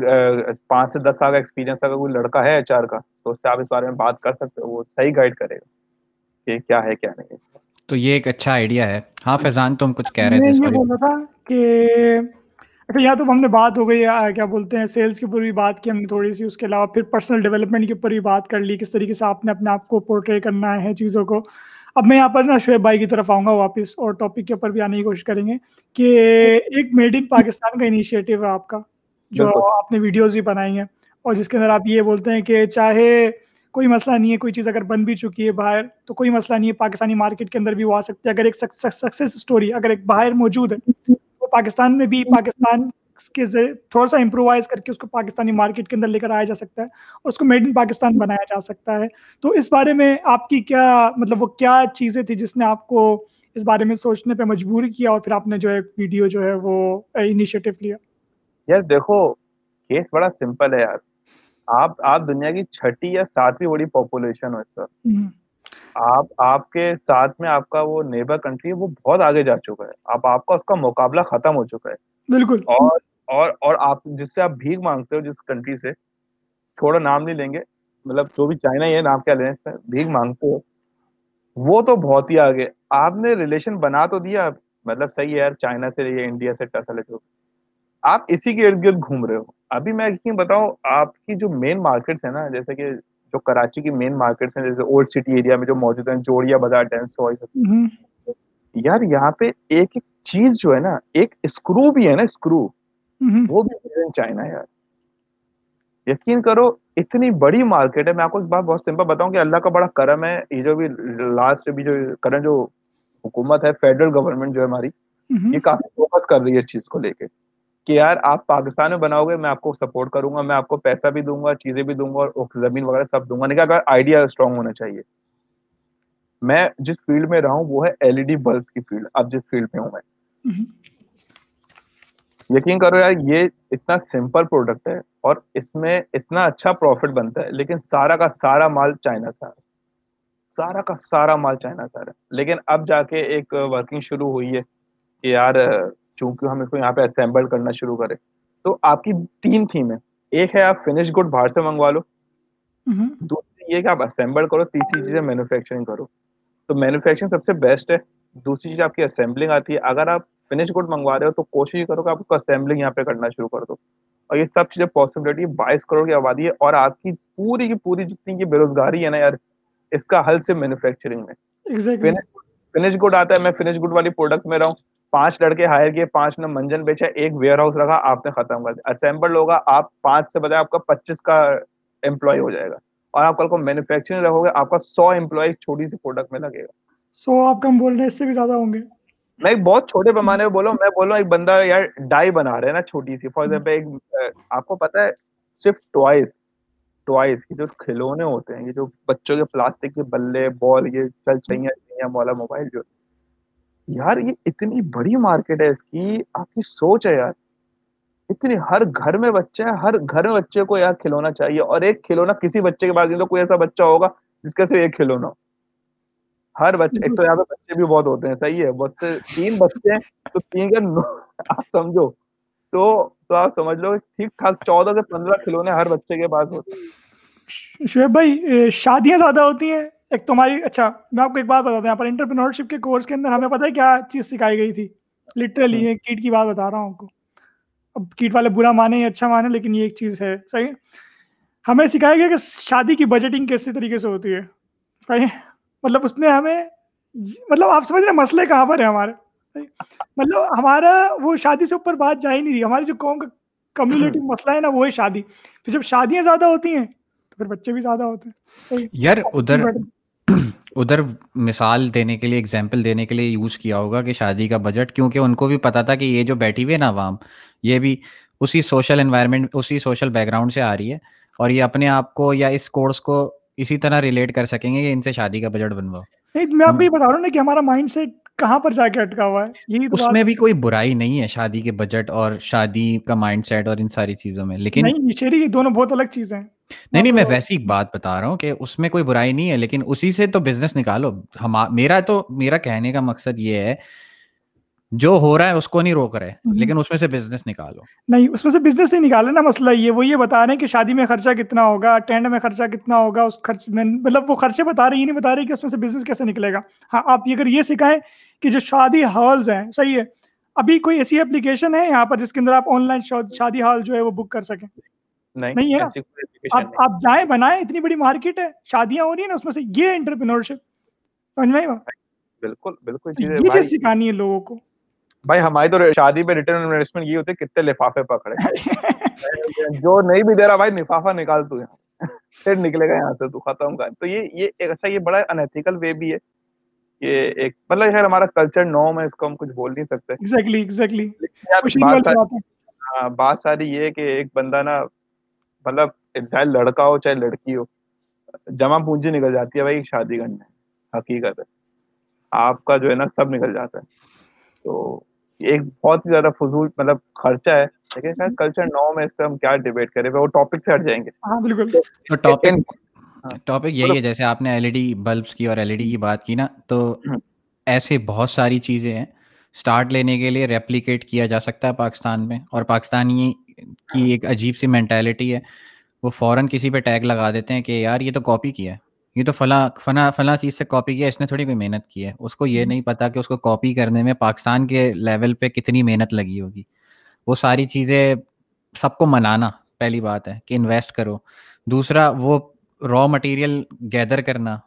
پانچ سے دس سال کا ایکسپیرینس اگر کوئی لڑکا ہے ایچ آر کا تو اس سے آپ اس بارے میں بات کر سکتے ہو۔ وہ صحیح گائڈ کرے گا کہ کیا ہے کیا نہیں تو یہ ایک اچھا آئیڈیا ہے۔ ہاں فیضان تم کچھ کہہ رہے تھے یہ بول رہا تھا کہ اچھا یا تو ہم نے بات ہو گئی کیا بولتے ہیں سیلس کے اوپر بھی بات کی ہم نے تھوڑی سی اس کے علاوہ پھر پرسنل ڈیولپمنٹ کے اوپر بھی بات کر لی کس طریقے سے آپ نے اپنے آپ کو پورٹری کرنا ہے چیزوں کو۔ اب میں یہاں پر نا شعیب بھائی کی طرف آؤں گا واپس اور ٹاپک کے اوپر بھی آنے کی کوشش کریں گے کہ ایک میڈ ان پاکستان کا انیشیٹو ہے آپ کا جو آپ نے ویڈیوز بھی بنائی ہیں اور جس کے اندر آپ یہ بولتے ہیں کہ چاہے کوئی مسئلہ نہیں ہے کوئی چیز اگر بن بھی چکی ہے باہر تو کوئی مسئلہ نہیں ہے پاکستانی مارکیٹ کے اندر بھی وہ آ سکتے ہیں۔ اگر ایک سکسیز اسٹوری اگر ایک باہر موجود ہے تو پاکستان میں بھی پاکستان کے تھوڑا سا امپرووائز کر کے اس کو پاکستانی مارکیٹ کے اندر لے کر آیا جا سکتا ہے اور اس کو میڈ ان پاکستان بنایا جا سکتا ہے۔ تو اس بارے میں آپ کی کیا مطلب وہ کیا چیزیں تھی جس نے آپ کو اس بارے میں سوچنے پہ مجبور کیا اور پھر آپ نے جو ہے ویڈیو جو ہے وہ انیشیٹو لیا؟ یار دیکھو کیس بڑا سمپل ہے یار۔ آپ آپ دنیا کی چھٹی یا ساتویں بڑی پاپولیشن ہو اس وقت۔ آپ آپ کے ساتھ میں آپ کا وہ نیبر کنٹری ہے وہ بہت آگے جا چکا ہے۔ اب آپ کا اس کا مقابلہ ختم ہو چکا ہے۔ بالکل۔ اور اور اور آپ جس سے آپ بھیگ مانگتے ہو جس کنٹری سے تھوڑا نام نہیں لیں گے۔ مطلب جو بھی چائنا ہی ہے نام کیا لیں بھیگ مانگتے ہو۔ وہ تو بہت ہی آگے۔ آپ نے ریلیشن بنا تو دیا۔ مطلب صحیح ہے یار چائنا سے انڈیا سے ٹسل ہے آپ اسی کے ارد گرد گھوم رہے ہو۔ ابھی میں یقین بتاؤں آپ کی جو مین مارکیٹس ہیں نا جیسے کہ جو کراچی کی مین مارکیٹس ہیں جیسے اولڈ سٹی ایریا میں جو موجود ہیں جوڑیا بازار ڈینس یار یہاں پہ ایک ایک چیز جو ہے نا ایک اسکرو بھی ہے نا اسکرو وہ بھی چائنا یار۔ یقین کرو اتنی بڑی مارکیٹ ہے۔ میں آپ کو ایک بات بہت سمپل بتاؤں کہ اللہ کا بڑا کرم ہے۔ یہ جو بھی لاسٹ بھی جو کرنٹ جو حکومت ہے فیڈرل گورنمنٹ جو ہے ہماری یہ کافی فوکس کر رہی ہے اس چیز کو لے کے۔ کہ یار آپ پاکستان میں بناؤ گے میں آپ کو سپورٹ کروں گا میں آپ کو پیسہ بھی دوں گا چیزیں بھی دوں گا اور زمین وغیرہ سب دوں گا۔ نہیں اگر آئیڈیا اسٹرانگ ہونا چاہیے۔ میں جس فیلڈ میں رہا ہوں وہ ہے ایل ای ڈی بلب کی فیلڈ اب جس فیلڈ میں ہوں میں۔ یقین کرو یار یہ اتنا سمپل پروڈکٹ ہے اور اس میں اتنا اچھا پروفٹ بنتا ہے لیکن سارا کا سارا مال چائنا سے سارا کا سارا مال چائنا سے لیکن اب جا کے ایک ورکنگ شروع ہوئی ہے کہ یار چونکہ ہم اس کو یہاں پہ اسمبل کرنا شروع کریں۔ تو آپ کی تین تھیم ہے ایک ہے آپ فنش گڈ باہر سے منگوا لو۔ دوسری یہ کہ آپ اسمبل کرو تیسری چیز ہے مینوفیکچرنگ کرو۔ تو مینوفیکچرنگ سب سے بیسٹ ہے۔ دوسری چیز آپ کی اسمبلنگ آتی ہے۔ اگر آپ فنش گڈ منگوا رہے ہو تو کوشش کرو کہ آپ کو اسمبلنگ یہاں پہ کرنا شروع کر دو۔ اور یہ سب چیزیں پاسبلٹی بائیس کروڑ کی آبادی ہے۔ اور آپ کی پوری کی پوری جتنی کی بے روزگاری ہے نا یار اس کا حل سے مینوفیکچرنگ میں۔ فنش گڈ آتا ہے۔ میں فنش گڈ والی پروڈکٹ میں رہا ہوں۔ پانچ لڑکے ہائر کیے پانچ نے منجن بیچا ایک ویئر ہاؤس رکھا آپ نے ختم کر دیا۔ اسمبلڈ ہوگا آپ پانچ سے بجائے آپ کا پچیس کا امپلائی ہو جائے گا۔ اور آپ کل کو مینوفیکچرنگ رکھو گے آپ کا سو امپلائی چھوٹی سی پروڈکٹ میں لگے گا۔ سو آپ کم بول رہے ہیں اس سے بھی زیادہ ہوں گے۔ میں ایک بہت چھوٹے پیمانے میں بولوں میں بولوں ایک بندہ یار ڈائی بنا رہے ہیں نا چھوٹی سی۔ فار ایگزامپل ایک آپ کو پتا ہے صرف ٹوائز ٹوائز کی جو کھلونے ہوتے ہیں یہ جو بچوں کے پلاسٹک کے بلے بال یہ چل چاہیے مولا موبائل جو۔ یار یہ اتنی بڑی مارکیٹ ہے اس کی، آپ کی سوچ ہے یار۔ اتنی، ہر گھر میں بچہ ہے ہر گھر میں بچے کو یار کھلونا چاہیے۔ اور ایک کھلونا کسی بچے کے پاس نہیں، تو کوئی ایسا بچہ ہوگا جس کا صرف ایک کھلونا ہو۔ ہر بچے، ایک تو یہاں پہ بچے بھی بہت ہوتے ہیں، صحیح ہے۔ بہت تین بچے ہیں، تو تین کا آپ سمجھو۔ تو تو آپ سمجھ لو، ٹھیک ٹھاک چودہ سے پندرہ کھلونے ہر بچے کے پاس ہوتے ہیں۔ شعیب بھائی، شادیاں زیادہ ہوتی ہیں۔ ایک تمہاری اچھا میں آپ کو ایک بات بتاتا ہوں یہاں پر انٹرپرینورشپ کے کورس کے اندر ہمیں پتہ ہے کیا چیز سکھائی گئی تھی؟ لٹرلی یہ کیٹ کی بات بتا رہا ہوں آپ کو۔ اب کیٹ والے برا مانے یا اچھا مانے لیکن یہ ایک چیز ہے صحیح؟ ہمیں سکھایا گیا کہ شادی کی بجٹنگ کیسے طریقے سے ہوتی ہے صحیح؟ مطلب اس میں ہمیں مطلب آپ سمجھ رہے مسئلے کہاں پر ہیں ہمارے؟ مطلب ہمارا وہ شادی سے اوپر بات جا ہی نہیں رہی ہماری جو قوم کا کمیونٹی مسئلہ ہے نا وہ ہے شادی۔ پھر جب شادیاں زیادہ ہوتی ہیں تو پھر بچے بھی زیادہ ہوتے ہیں یار ادھر ادھر مثال دینے کے لیے اگزامپل دینے کے لیے یوز کیا ہوگا کہ شادی کا بجٹ کیونکہ ان کو بھی پتا تھا کہ یہ جو بیٹھی ہوئی ہے نا عوام یہ بھی اسی سوشل انوائرمنٹ اسی سوشل بیک گراؤنڈ سے آ رہی ہے اور یہ اپنے آپ کو یا اس کورس کو اسی طرح ریلیٹ کر سکیں گے کہ ان سے شادی کا بجٹ بنواؤ میں آپ یہ بتا رہا ہوں کہ ہمارا مائنڈ سیٹ کہاں پر جا کے اٹکا ہوا ہے؟ اس میں بھی کوئی برائی نہیں ہے شادی کے بجٹ اور شادی کا مائنڈ سیٹ اور ان ساری چیزوں میں لیکن دونوں بہت الگ چیزیں ہیں۔ نہیں نہیں میں ویسی بات بتا رہا ہوں کہ اس میں کوئی برائی نہیں ہے لیکن اسی سے تو بزنس نکالو۔ میرا تو میرا کہنے کا مقصد یہ ہے جو ہو رہا ہے اس کو نہیں روک رہے لیکن اس میں سے بزنس نکالو۔ نہیں اس میں سے بزنس نہیں نکالے نا مسئلہ یہ وہ یہ بتا رہے ہیں کہ شادی میں خرچہ کتنا ہوگا ٹینڈ میں خرچہ کتنا ہوگا اس خرچ میں مطلب وہ خرچے بتا رہے یہ نہیں بتا رہے کہ اس میں سے بزنس کیسے نکلے گا۔ ہاں آپ اگر یہ سکھائیں کہ جو شادی ہالز ہیں صحیح ہے۔ ابھی کوئی ایسی اپلیکیشن ہے یہاں پر جس کے اندر آپ آن لائن شادی ہال جو ہے وہ بک کر سکیں؟ نہیں ہے آپ جائیں بنائیں اتنی بڑی مارکیٹ ہے شادیاں ہو رہی ہیں نا اس میں سے یہ انٹرپرینورشپ سمجھ میں بالکل بالکل یہ چیز سکھانی ہے لوگوں کو۔ بھائی ہماری تو شادی پہ ریٹرن انویسٹمنٹ یہ ہوتے کتنے لفافے پکڑے۔ جو نہیں بھی دے رہا بھائی لفافہ نکال تو یہاں۔ پھر نکلے گا یہاں سے تو ختم کر۔ تو یہ یہ ایک اچھا یہ بڑا انیتھیکل وے بھی ہے کہ ایک مطلب خیر ہمارا کلچر اس کو ہم کچھ بول نہیں سکتے۔ ایگزیکٹلی ایگزیکٹلی ہاں بات ساری یہ کہ ایک بندہ نا مطلب چاہے لڑکا ہو چاہے لڑکی ہو جمع پونجی نکل جاتی ہے بھائی شادی کرنے حقیقت ہے۔ آپ کا جو ہے نا سب نکل جاتا ہے۔ تو ایک بہت ہی زیادہ فضول مطلب خرچہ ہے لیکن شاید کلچر نو میں اس پہ ہم کیا ڈیبیٹ کریں وہ ٹاپک سے ہٹ جائیں گے۔ ہاں بالکل۔ ٹاپک یہی ہے جیسے آپ نے ایل ای ڈی بلبس کی اور ایل ای ڈی کی بات کی نا تو ایسے بہت ساری چیزیں ہیں۔ اسٹارٹ لینے کے لیے ریپلیکیٹ کیا جا سکتا ہے پاکستان میں اور پاکستانی کی ایک عجیب سی مینٹیلٹی ہے۔ وہ فوراً کسی پہ ٹیگ لگا دیتے ہیں کہ یار یہ تو کاپی کیا ہے۔ یہ تو فلاں فلاں فلاں چیز سے کاپی کیا اس نے تھوڑی کوئی محنت کی ہے۔ اس کو یہ نہیں پتا کہ اس کو کاپی کرنے میں پاکستان کے لیول پہ کتنی محنت لگی ہوگی۔ وہ ساری چیزیں سب کو منانا پہلی بات ہے کہ انویسٹ کرو۔ دوسرا وہ را مٹیریل گیدر کرنا۔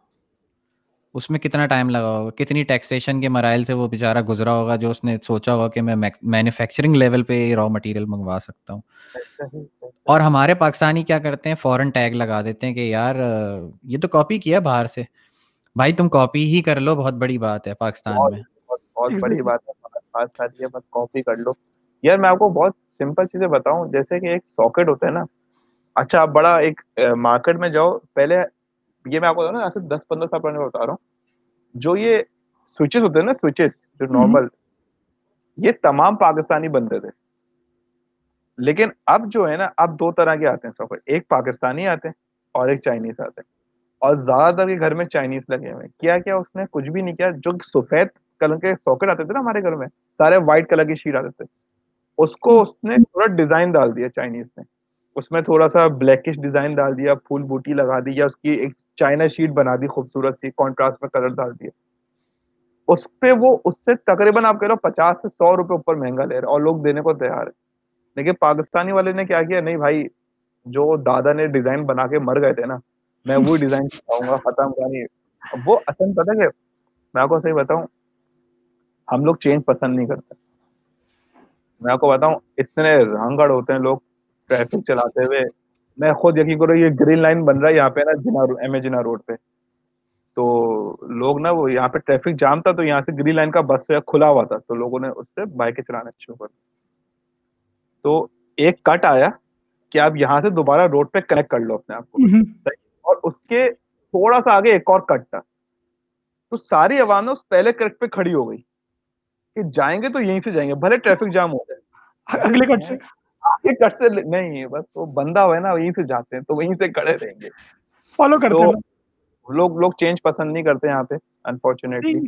اس میں کتنا ٹائم لگا ہوگا؟ کتنی ٹیکسیشن کے مرائل سے وہ بیچارہ گزرا ہوگا جو اس نے سوچا ہوگا کہ میں مینوفیکچرنگ لیول پہ را مٹیریل منگوا سکتا ہوں؟ اور ہمارے پاکستانی کیا کرتے ہیں؟ فوراً ٹیگ لگا دیتے ہیں کہ یار یہ تو کاپی کیا باہر سے؟ بھائی تم کاپی ہی کر لو بہت بڑی بات ہے پاکستان میں۔ بہت بڑی بات ہے بس کاپی کر لو۔ یار میں آپ کو بہت سمپل چیزیں بتاؤں جیسے کہ ایک ساکٹ ہوتا ہے نا۔ اچھا آپ بڑا ایک مارکیٹ میں جاؤ پہلے یہ میں آپ کو نا دس پندرہ سال پہلے بتا رہا ہوں جو یہ سوئچز ہوتے ہیں نا سوئچز جو نارمل یہ تمام پاکستانی بنتے تھے لیکن اب جو ہے نا اب دو طرح کے آتے ہیں سافٹ ایک پاکستانی آتے ہیں اور ایک چائنیز آتے ہیں اور زیادہ تر کے گھر میں چائنیز لگے ہوئے کیا کیا اس نے کچھ بھی نہیں کیا جو سفید کلر کے ساکٹ آتے تھے نا ہمارے گھر میں سارے وائٹ کلر کی شیٹ آتے تھے اس کو اس نے تھوڑا ڈیزائن ڈال دیا چائنیز نے اس میں تھوڑا سا بلیکش ڈیزائن ڈال دیا پھول بوٹی لگا دی یا اس کی ایک چائنا شیٹ بنا دی، خوبصورت سی کانٹراسٹ میں کلر ڈال دیا اس پہ وہ، اس سے تقریباً آپ کہہ لو پچاس سے سو روپے اوپر مہنگا لے رہے اور لوگ دینے کو تیار ہے لیکن پاکستانی والے نے کیا کیا؟ نہیں بھائی، جو دادا نے ڈیزائن بنا کے مر گئے تھے نا، میں وہ ڈیزائن سکھاؤں گا، ختم کرانی وہ اصل پتہ کہ میں آپ کو صحیح بتاؤں، ہم لوگ چینج پسند نہیں کرتے۔ میں آپ کو بتاؤں، اتنے رنگڑ ہوتے ہیں لوگ ٹریفک چلاتے ہوئے۔ میں خود یقین کرو یہ گرین لائن بن رہا ہے یہاں پہ نا جنا ایم اے جنا روڈ پہ۔ تو لوگ نا وہ یہاں پہ ٹریفک جام تھا تو یہاں سے گرین لائن کا بس کھلا ہوا تھا تو لوگوں نے اس سے بائکیں چلانا شروع کر تو ایک کٹ آیا کہ آپ یہاں سے دوبارہ روڈ پہ کنیکٹ کر لو اپنے آپ کو۔ اور اس کے تھوڑا سا آگے ایک اور کٹ تھا۔ تو ساری عوام اس پہلے کٹ پہ کھڑی ہو گئی کہ جائیں گے تو یہیں سے جائیں گے بھلے ٹریفک جام ہو جائے۔ اگلے کٹ سے۔ آگے کٹ سے نہیں بس وہ بندہ ہوا ہے نا وہیں سے جاتے ہیں تو وہیں سے کھڑے رہیں گے۔ فالو کرتے ہیں۔ لوگ لوگ چینج پسند نہیں کرتے یہاں پہ انفارچونیٹلی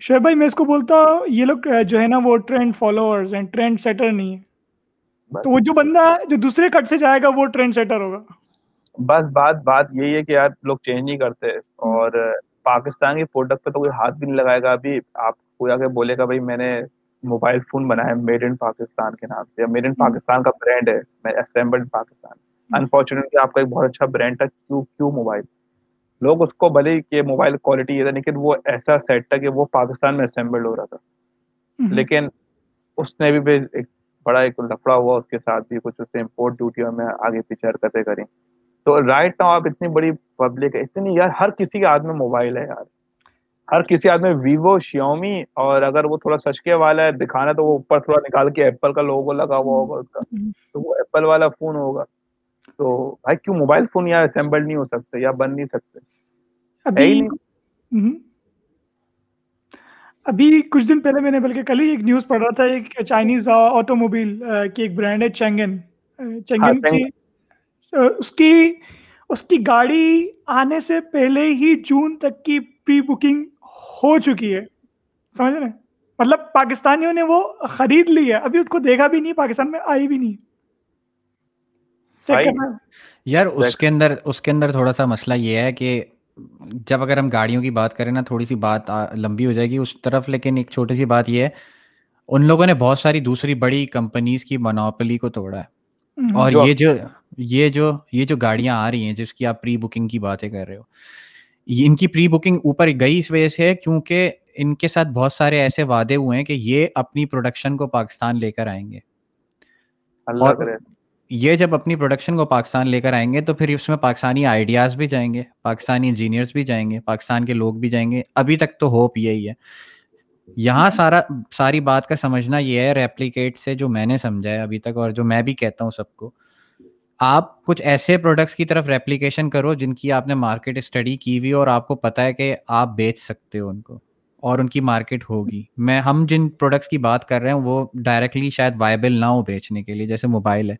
شعیب بھائی میں اس کو بولتا ہوں یہ لوگ جو ہے نا وہ ٹرینڈ فالوورز ہیں ٹرینڈ سیٹر نہیں ہے تو وہ جو بندہ جو دوسرے کٹ سے جائے گا وہ ٹرینڈ سیٹر ہوگا۔ بس بات بات یہی ہے کہ یار لوگ چینج نہیں کرتے۔ اور پاکستان کی پروڈکٹ پہ تو کوئی ہاتھ بھی نہیں لگائے گا۔ ابھی آپ کوئی آگے بولے گا بھائی میں نے موبائل فون بنایا میڈ ان پاکستان کے نام سے۔ میڈ ان پاکستان کا برانڈ ہے۔ اسمبلڈ پاکستان انفارچونیٹلی آپ کا ایک بہت اچھا برانڈ تھا کیو کیو موبائل لوگ اس کو بھلے کہ موبائل کوالٹی یہ تھا لیکن وہ ایسا سیٹ تھا کہ وہ پاکستان میں اسمبلڈ ہو رہا تھا۔ لیکن اس نے بھی ایک بڑا ایک لفڑا ہوا اس کے ساتھ بھی کچھ اس سے امپورٹ ڈیوٹی میں آگے پیچھے حرکتیں کریں تو رائٹ ناؤ آپ اتنی بڑی پبلک ہے اتنی یار ہر کسی کے ہاتھ میں موبائل ہے یار۔ ہر کسی میں ویوو شیومی اور اگر وہ تھوڑا سچکے والا ہے دکھانا تو وہ اوپر تھوڑا نکال کے ایپل کا لوگو لگا ہوا ہوگا اس کا تو وہ ایپل والا فون ہوگا۔ تو بھائی کیوں موبائل فون یا اسمبل نہیں ہو سکتے یا بن نہیں سکتے؟ ابھی کچھ دن پہلے میں نے بلکہ کل ہی ایک نیوز پڑھ رہا تھا ایک چائنیز آٹو موبائل کی ایک برانڈ ہے چینگن چینگن کی اس کی اس کی گاڑی آنے سے پہلے ہی جون تک کی پری بکنگ ہو چکی ہے۔ سمجھ رہے مطلب پاکستانیوں نے وہ خرید لی ہے۔ ابھی اس کو دیکھا بھی نہیں پاکستان میں آئی بھی نہیں۔ یار اس کے اندر اس کے اندر تھوڑا سا مسئلہ یہ ہے کہ جب اگر ہم گاڑیوں کی بات کریں نا تھوڑی سی بات لمبی ہو جائے گی اس طرف لیکن ایک چھوٹی سی بات یہ ہے ان لوگوں نے بہت ساری دوسری بڑی کمپنیز کی منوپلی کو توڑا ہے۔ اور یہ جو یہ جو یہ جو گاڑیاں آ رہی ہیں جس کی آپ پری بکنگ کی باتیں کر رہے ہو۔ ان کی پری بکنگ اوپر گئی اس وجہ سے کیونکہ ان کے ساتھ بہت سارے ایسے وعدے ہوئے ہیں کہ یہ اپنی پروڈکشن کو پاکستان لے کر آئیں گے۔ اور یہ جب اپنی پروڈکشن کو پاکستان لے کر آئیں گے تو پھر اس میں پاکستانی آئیڈیاز بھی جائیں گے پاکستانی انجینئرس بھی جائیں گے پاکستان کے لوگ بھی جائیں گے۔ ابھی تک تو ہوپ یہی ہے۔ یہاں سارا ساری بات کا سمجھنا یہ ہے ریپلیکیٹ سے جو میں نے سمجھا ہے ابھی تک اور جو میں بھی کہتا ہوں سب کو۔ آپ کچھ ایسے پروڈکٹس کی طرف ریپلیکیشن کرو جن کی آپ نے مارکیٹ اسٹڈی کی ہوئی اور آپ کو پتا ہے کہ آپ بیچ سکتے ہو ان کو اور ان کی مارکیٹ ہوگی۔ میں ہم جن پروڈکٹس کی بات کر رہے ہیں وہ ڈائریکٹلی شاید وائبل نہ ہو بیچنے کے لیے جیسے موبائل ہے۔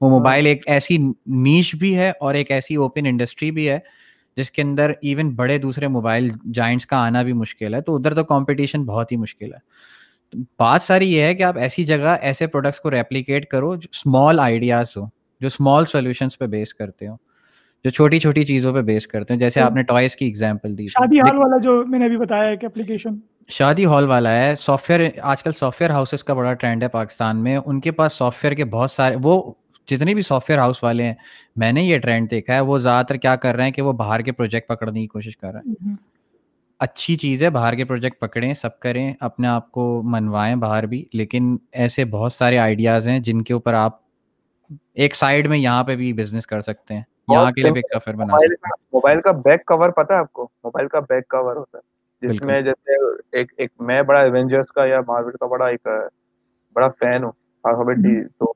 وہ موبائل ایک ایسی نیچ بھی ہے اور ایک ایسی اوپن انڈسٹری بھی ہے جس کے اندر ایون بڑے دوسرے موبائل جائنٹس کا آنا بھی مشکل ہے۔ تو ادھر تو کمپٹیشن بہت ہی مشکل ہے۔ بات ساری یہ ہے کہ آپ ایسی جگہ ایسے پروڈکٹس کو ریپلیکیٹ کرو جو اسمال آئیڈیاز ہو جو اسمال سولوشنس پہ بیس کرتے ہوں جو چھوٹی چھوٹی چیزوں پہ بیس کرتے ہیں جیسے آپ نے ٹوائس کی ایگزامپل دی۔ شادی ہال والا جو میں نے ابھی بتایا ہے کہ اپلیکیشن شادی ہال والا ہے۔ سافٹ ویئر آج کل سافٹ ویئر ہاؤسز کا بڑا ٹرینڈ ہے پاکستان میں۔ ان کے پاس سافٹ ویئر کے بہت سارے وہ جتنے بھی سافٹ ویئر ہاؤس والے ہیں میں نے یہ ٹرینڈ دیکھا ہے۔ وہ زیادہ تر کیا کر رہے ہیں کہ وہ باہر کے پروجیکٹ پکڑنے کی کوشش کر رہے ہیں۔ اچھی چیز ہے باہر کے پروجیکٹ پکڑیں سب کریں اپنے آپ کو منوائیں باہر بھی۔ لیکن ایسے بہت سارے آئیڈیاز ہیں جن کے اوپر آپ ایک سائڈ میں یہاں پہ بھی بزنس کر سکتے ہیں۔ یہاں کے لیے بھی کفر بنا سکتے ہیں۔ موبائل کا بیک کور پتا ہے آپ کو؟ موبائل کا بیک کور ہوتا ہے۔ جس میں جیسے ایک ایک میں بڑا ایونجرز کا یا مارول کا بڑا ایک بڑا فین ہوں تو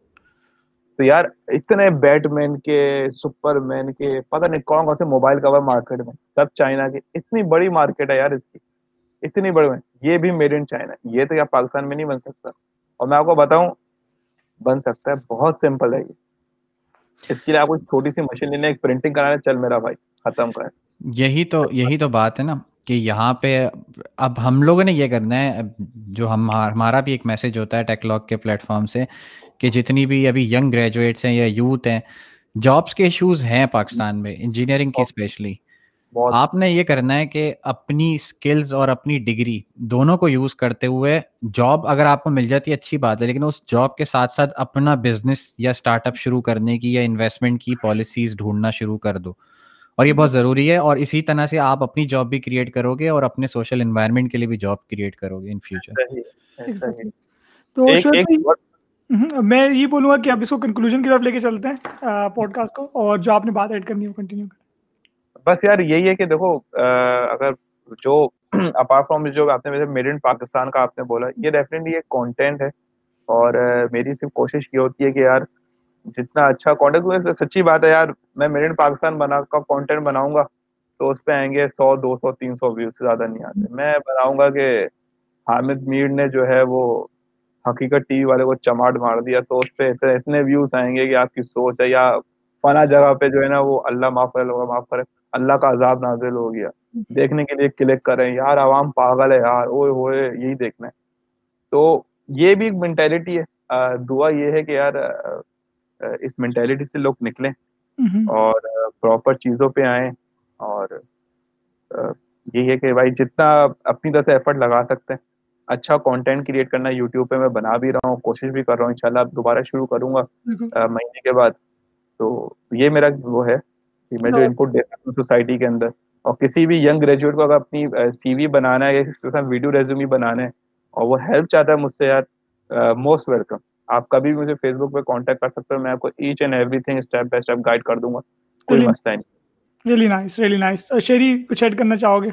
تو یار اتنے بیٹ مین کے سپر مین کے پتہ نہیں کون کون سے موبائل کور مارکیٹ میں سب چائنا کے۔ اتنی بڑی مارکیٹ ہے یار اس کی۔ اتنی بڑی یہ بھی میڈ ان چائنا یہ تو یار پاکستان میں نہیں بن سکتا۔ اور میں آپ کو بتاؤں بن سکتا ہے بہت سمپل ہے یہ۔ اس کے لیے آپ کو چھوٹی سی مشین لینا ایک پرنٹنگ کرانا چل میرا بھائی ختم کر۔ یہی تو یہی تو بات ہے نا کہ یہاں پہ اب ہم لوگوں نے یہ کرنا ہے جو ہم ہمارا بھی ایک میسج ہوتا ہے ٹیکلاگ کے پلیٹ فارم سے کہ جتنی بھی ابھی ینگ گریجویٹس ہیں یا یوتھ ہیں جابس کے ایشوز ہیں پاکستان میں انجینئرنگ کی اسپیشلی آپ نے یہ کرنا ہے کہ اپنی اسکلز اور اپنی ڈگری دونوں کو یوز کرتے ہوئے جاب اگر آپ کو مل جاتی ہے اچھی بات ہے لیکن اس جاب کے ساتھ ساتھ اپنا بزنس یا اسٹارٹ اپ شروع کرنے کی یا انویسٹمنٹ کی پالیسیز ڈھونڈنا شروع کر دو۔ اور یہ بہت ضروری ہے اور اسی طرح سے آپ اپنی جاب بھی کریٹ کرو گے اور اپنے سوشل انوائرمنٹ کے لیے بھی جاب کریٹ کرو گے ان فیوچر تو میں یہ بولوں گا کہ آپ اس کو کنکلوژن کی طرف لے کے چلتے ہیں پوڈ کاسٹ کو اور جو آپ نے بات ایڈ کرنی ہے کنٹینیو کریں۔ بس یار یہی ہے کہ دیکھو اگر جو اپارٹ فرام جو آپ نے میڈ ان پاکستان کا آپ نے بولا، یہ ڈیفینیٹلی ایک کانٹینٹ ہے۔ اور میری صرف کوشش یہ ہوتی ہے کہ یار جتنا اچھا کانٹینٹ سچی بات ہے یار، میں میڈ ان پاکستان بنا کا کانٹینٹ بناؤں گا تو اس پہ آئیں گے سو، دو سو، تین سو ویوز سے زیادہ نہیں آتے۔ میں بناؤں گا کہ حامد میر نے جو ہے وہ حقیقت ٹی وی والے کو چماٹ مار دیا تو اس پہ اتنے ویوز آئیں گے کہ آپ کی سوچ ہے یا فنا جگہ پہ جو ہے نا وہ اللہ معاف کرے لوگ معاف کرے۔ اللہ کا عذاب نازل ہو گیا۔ دیکھنے کے لیے کلک کریں یار عوام پاگل ہے یار اوئے ہوئے یہی دیکھنا ہے۔ تو یہ بھی ایک مینٹیلٹی ہے۔ دعا یہ ہے کہ یار اس مینٹیلٹی سے لوگ نکلیں۔ اور پراپر چیزوں پہ آئیں۔ اور یہی ہے کہ بھائی جتنا اپنی طرح سے ایفرٹ لگا سکتے ہیں۔ اچھا کانٹینٹ کریٹ کرنا یوٹیوب پہ میں بنا بھی رہا ہوں کوشش بھی کر رہا ہوں انشاءاللہ دوبارہ شروع کروں گا مہینے کے بعد۔ تو یہ میرا وہ ہے۔ کہ میں جو ان پٹ دے سکتا ہوں سوسائٹی کے اندر۔ اور کسی بھی ینگ گریجویٹ کو اگر اپنی سی وی بنانا ہے یا کسی قسم ویڈیو ریزیومی بنانا ہے اور وہ ہیلپ چاہتا ہے مجھ سے یار موسٹ ویلکم آپ کبھی بھی مجھے فیس بک پہ کانٹیکٹ کر سکتے ہو میں آپ کو H and everything step by step guide کر دوں گا۔ کوئی مسئلہ نہیں۔ Really nice really nice Sherry کچھ ایڈ کرنا چاہو گے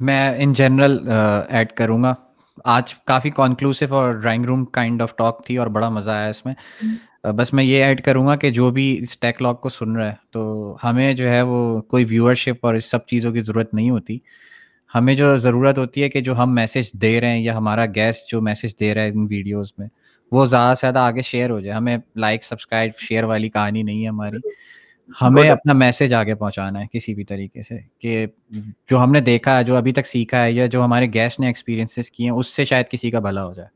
میں ان جنرل ایڈ کروں گا۔ آج کافی کنکلوسو اور drawing room kind of talk تھی اور بڑا مزہ آیا اس میں۔ بس میں یہ ایڈ کروں گا کہ جو بھی اس ٹیک لاک کو سن رہا ہے تو ہمیں جو ہے وہ کوئی ویورشپ اور اس سب چیزوں کی ضرورت نہیں ہوتی۔ ہمیں جو ضرورت ہوتی ہے کہ جو ہم میسج دے رہے ہیں یا ہمارا گیسٹ جو میسج دے رہا ہے ان ویڈیوز میں وہ زیادہ سے زیادہ آگے شیئر ہو جائے۔ ہمیں لائک سبسکرائب شیئر والی کہانی نہیں ہے ہماری۔ ہمیں اپنا میسج آگے پہنچانا ہے کسی بھی طریقے سے کہ جو ہم نے دیکھا ہے جو ابھی تک سیکھا ہے یا جو ہمارے گیسٹ نے ایکسپیرینسز کیے ہیں اس سے شاید کسی کا بھلا ہو جائے۔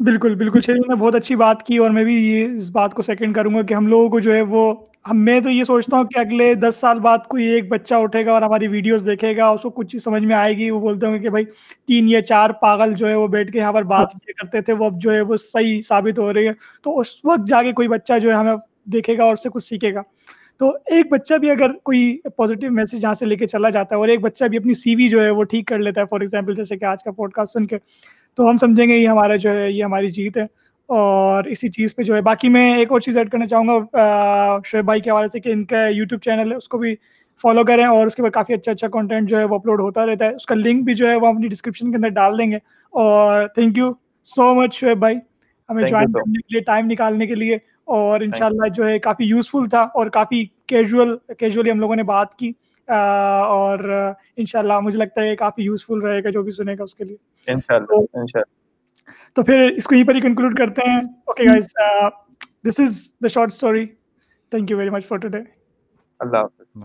بالکل بالکل۔ شریف نے بہت اچھی بات کی اور میں بھی یہ اس بات کو سیکنڈ کروں گا کہ ہم لوگوں کو جو ہے وہ ہم میں تو یہ سوچتا ہوں کہ اگلے دس سال بعد کوئی ایک بچہ اٹھے گا اور ہماری ویڈیوز دیکھے گا اس کو کچھ چیز سمجھ میں آئے گی۔ وہ بولتے ہوں گے کہ بھائی تین یا چار پاگل جو ہے وہ بیٹھ کے یہاں پر بات کیا کرتے تھے وہ اب جو ہے وہ صحیح ثابت ہو رہی ہے تو اس وقت جا کے کوئی بچہ جو ہے ہمیں دیکھے گا اور اس سے کچھ سیکھے گا۔ تو ایک بچہ بھی اگر کوئی پازیٹیو میسج یہاں سے لے کے چلا جاتا ہے اور ایک بچہ بھی اپنی سی وی جو ہے وہ ٹھیک کر لیتا ہے فار ایگزامپل جیسے کہ آج کا پوڈ کاسٹ سن کے۔ تو ہم سمجھیں گے یہ ہمارا جو ہے یہ ہماری جیت ہے۔ اور اسی چیز پہ جو ہے باقی میں ایک اور چیز ایڈ کرنا چاہوں گا شعیب بھائی کے حوالے سے کہ ان کا یوٹیوب چینل ہے اس کو بھی فالو کریں اور اس کے بعد کافی اچھا اچھا کانٹینٹ جو ہے وہ اپلوڈ ہوتا رہتا ہے۔ اس کا لنک بھی جو ہے وہ اپنی ڈسکرپشن کے اندر ڈال دیں گے۔ اور thank you so much Shoaib بھائی۔ ہمیں جوائن کرنے کے لیے ٹائم نکالنے کے لیے۔ اور ان شاء اللہ جو ہے کافی یوزفل تھا اور کافی کیجول کیجولی ہم لوگوں نے بات کی۔ اور ان شاء اللہ مجھے لگتا ہے کافی یوزفل رہے گا جو بھی سنے گا اس کے لیے۔ تو پھر اس کو یہیں پر ہی کنکلوڈ کرتے ہیں۔ Okay guys this is the short story thank you very much for today اللہ حافظ۔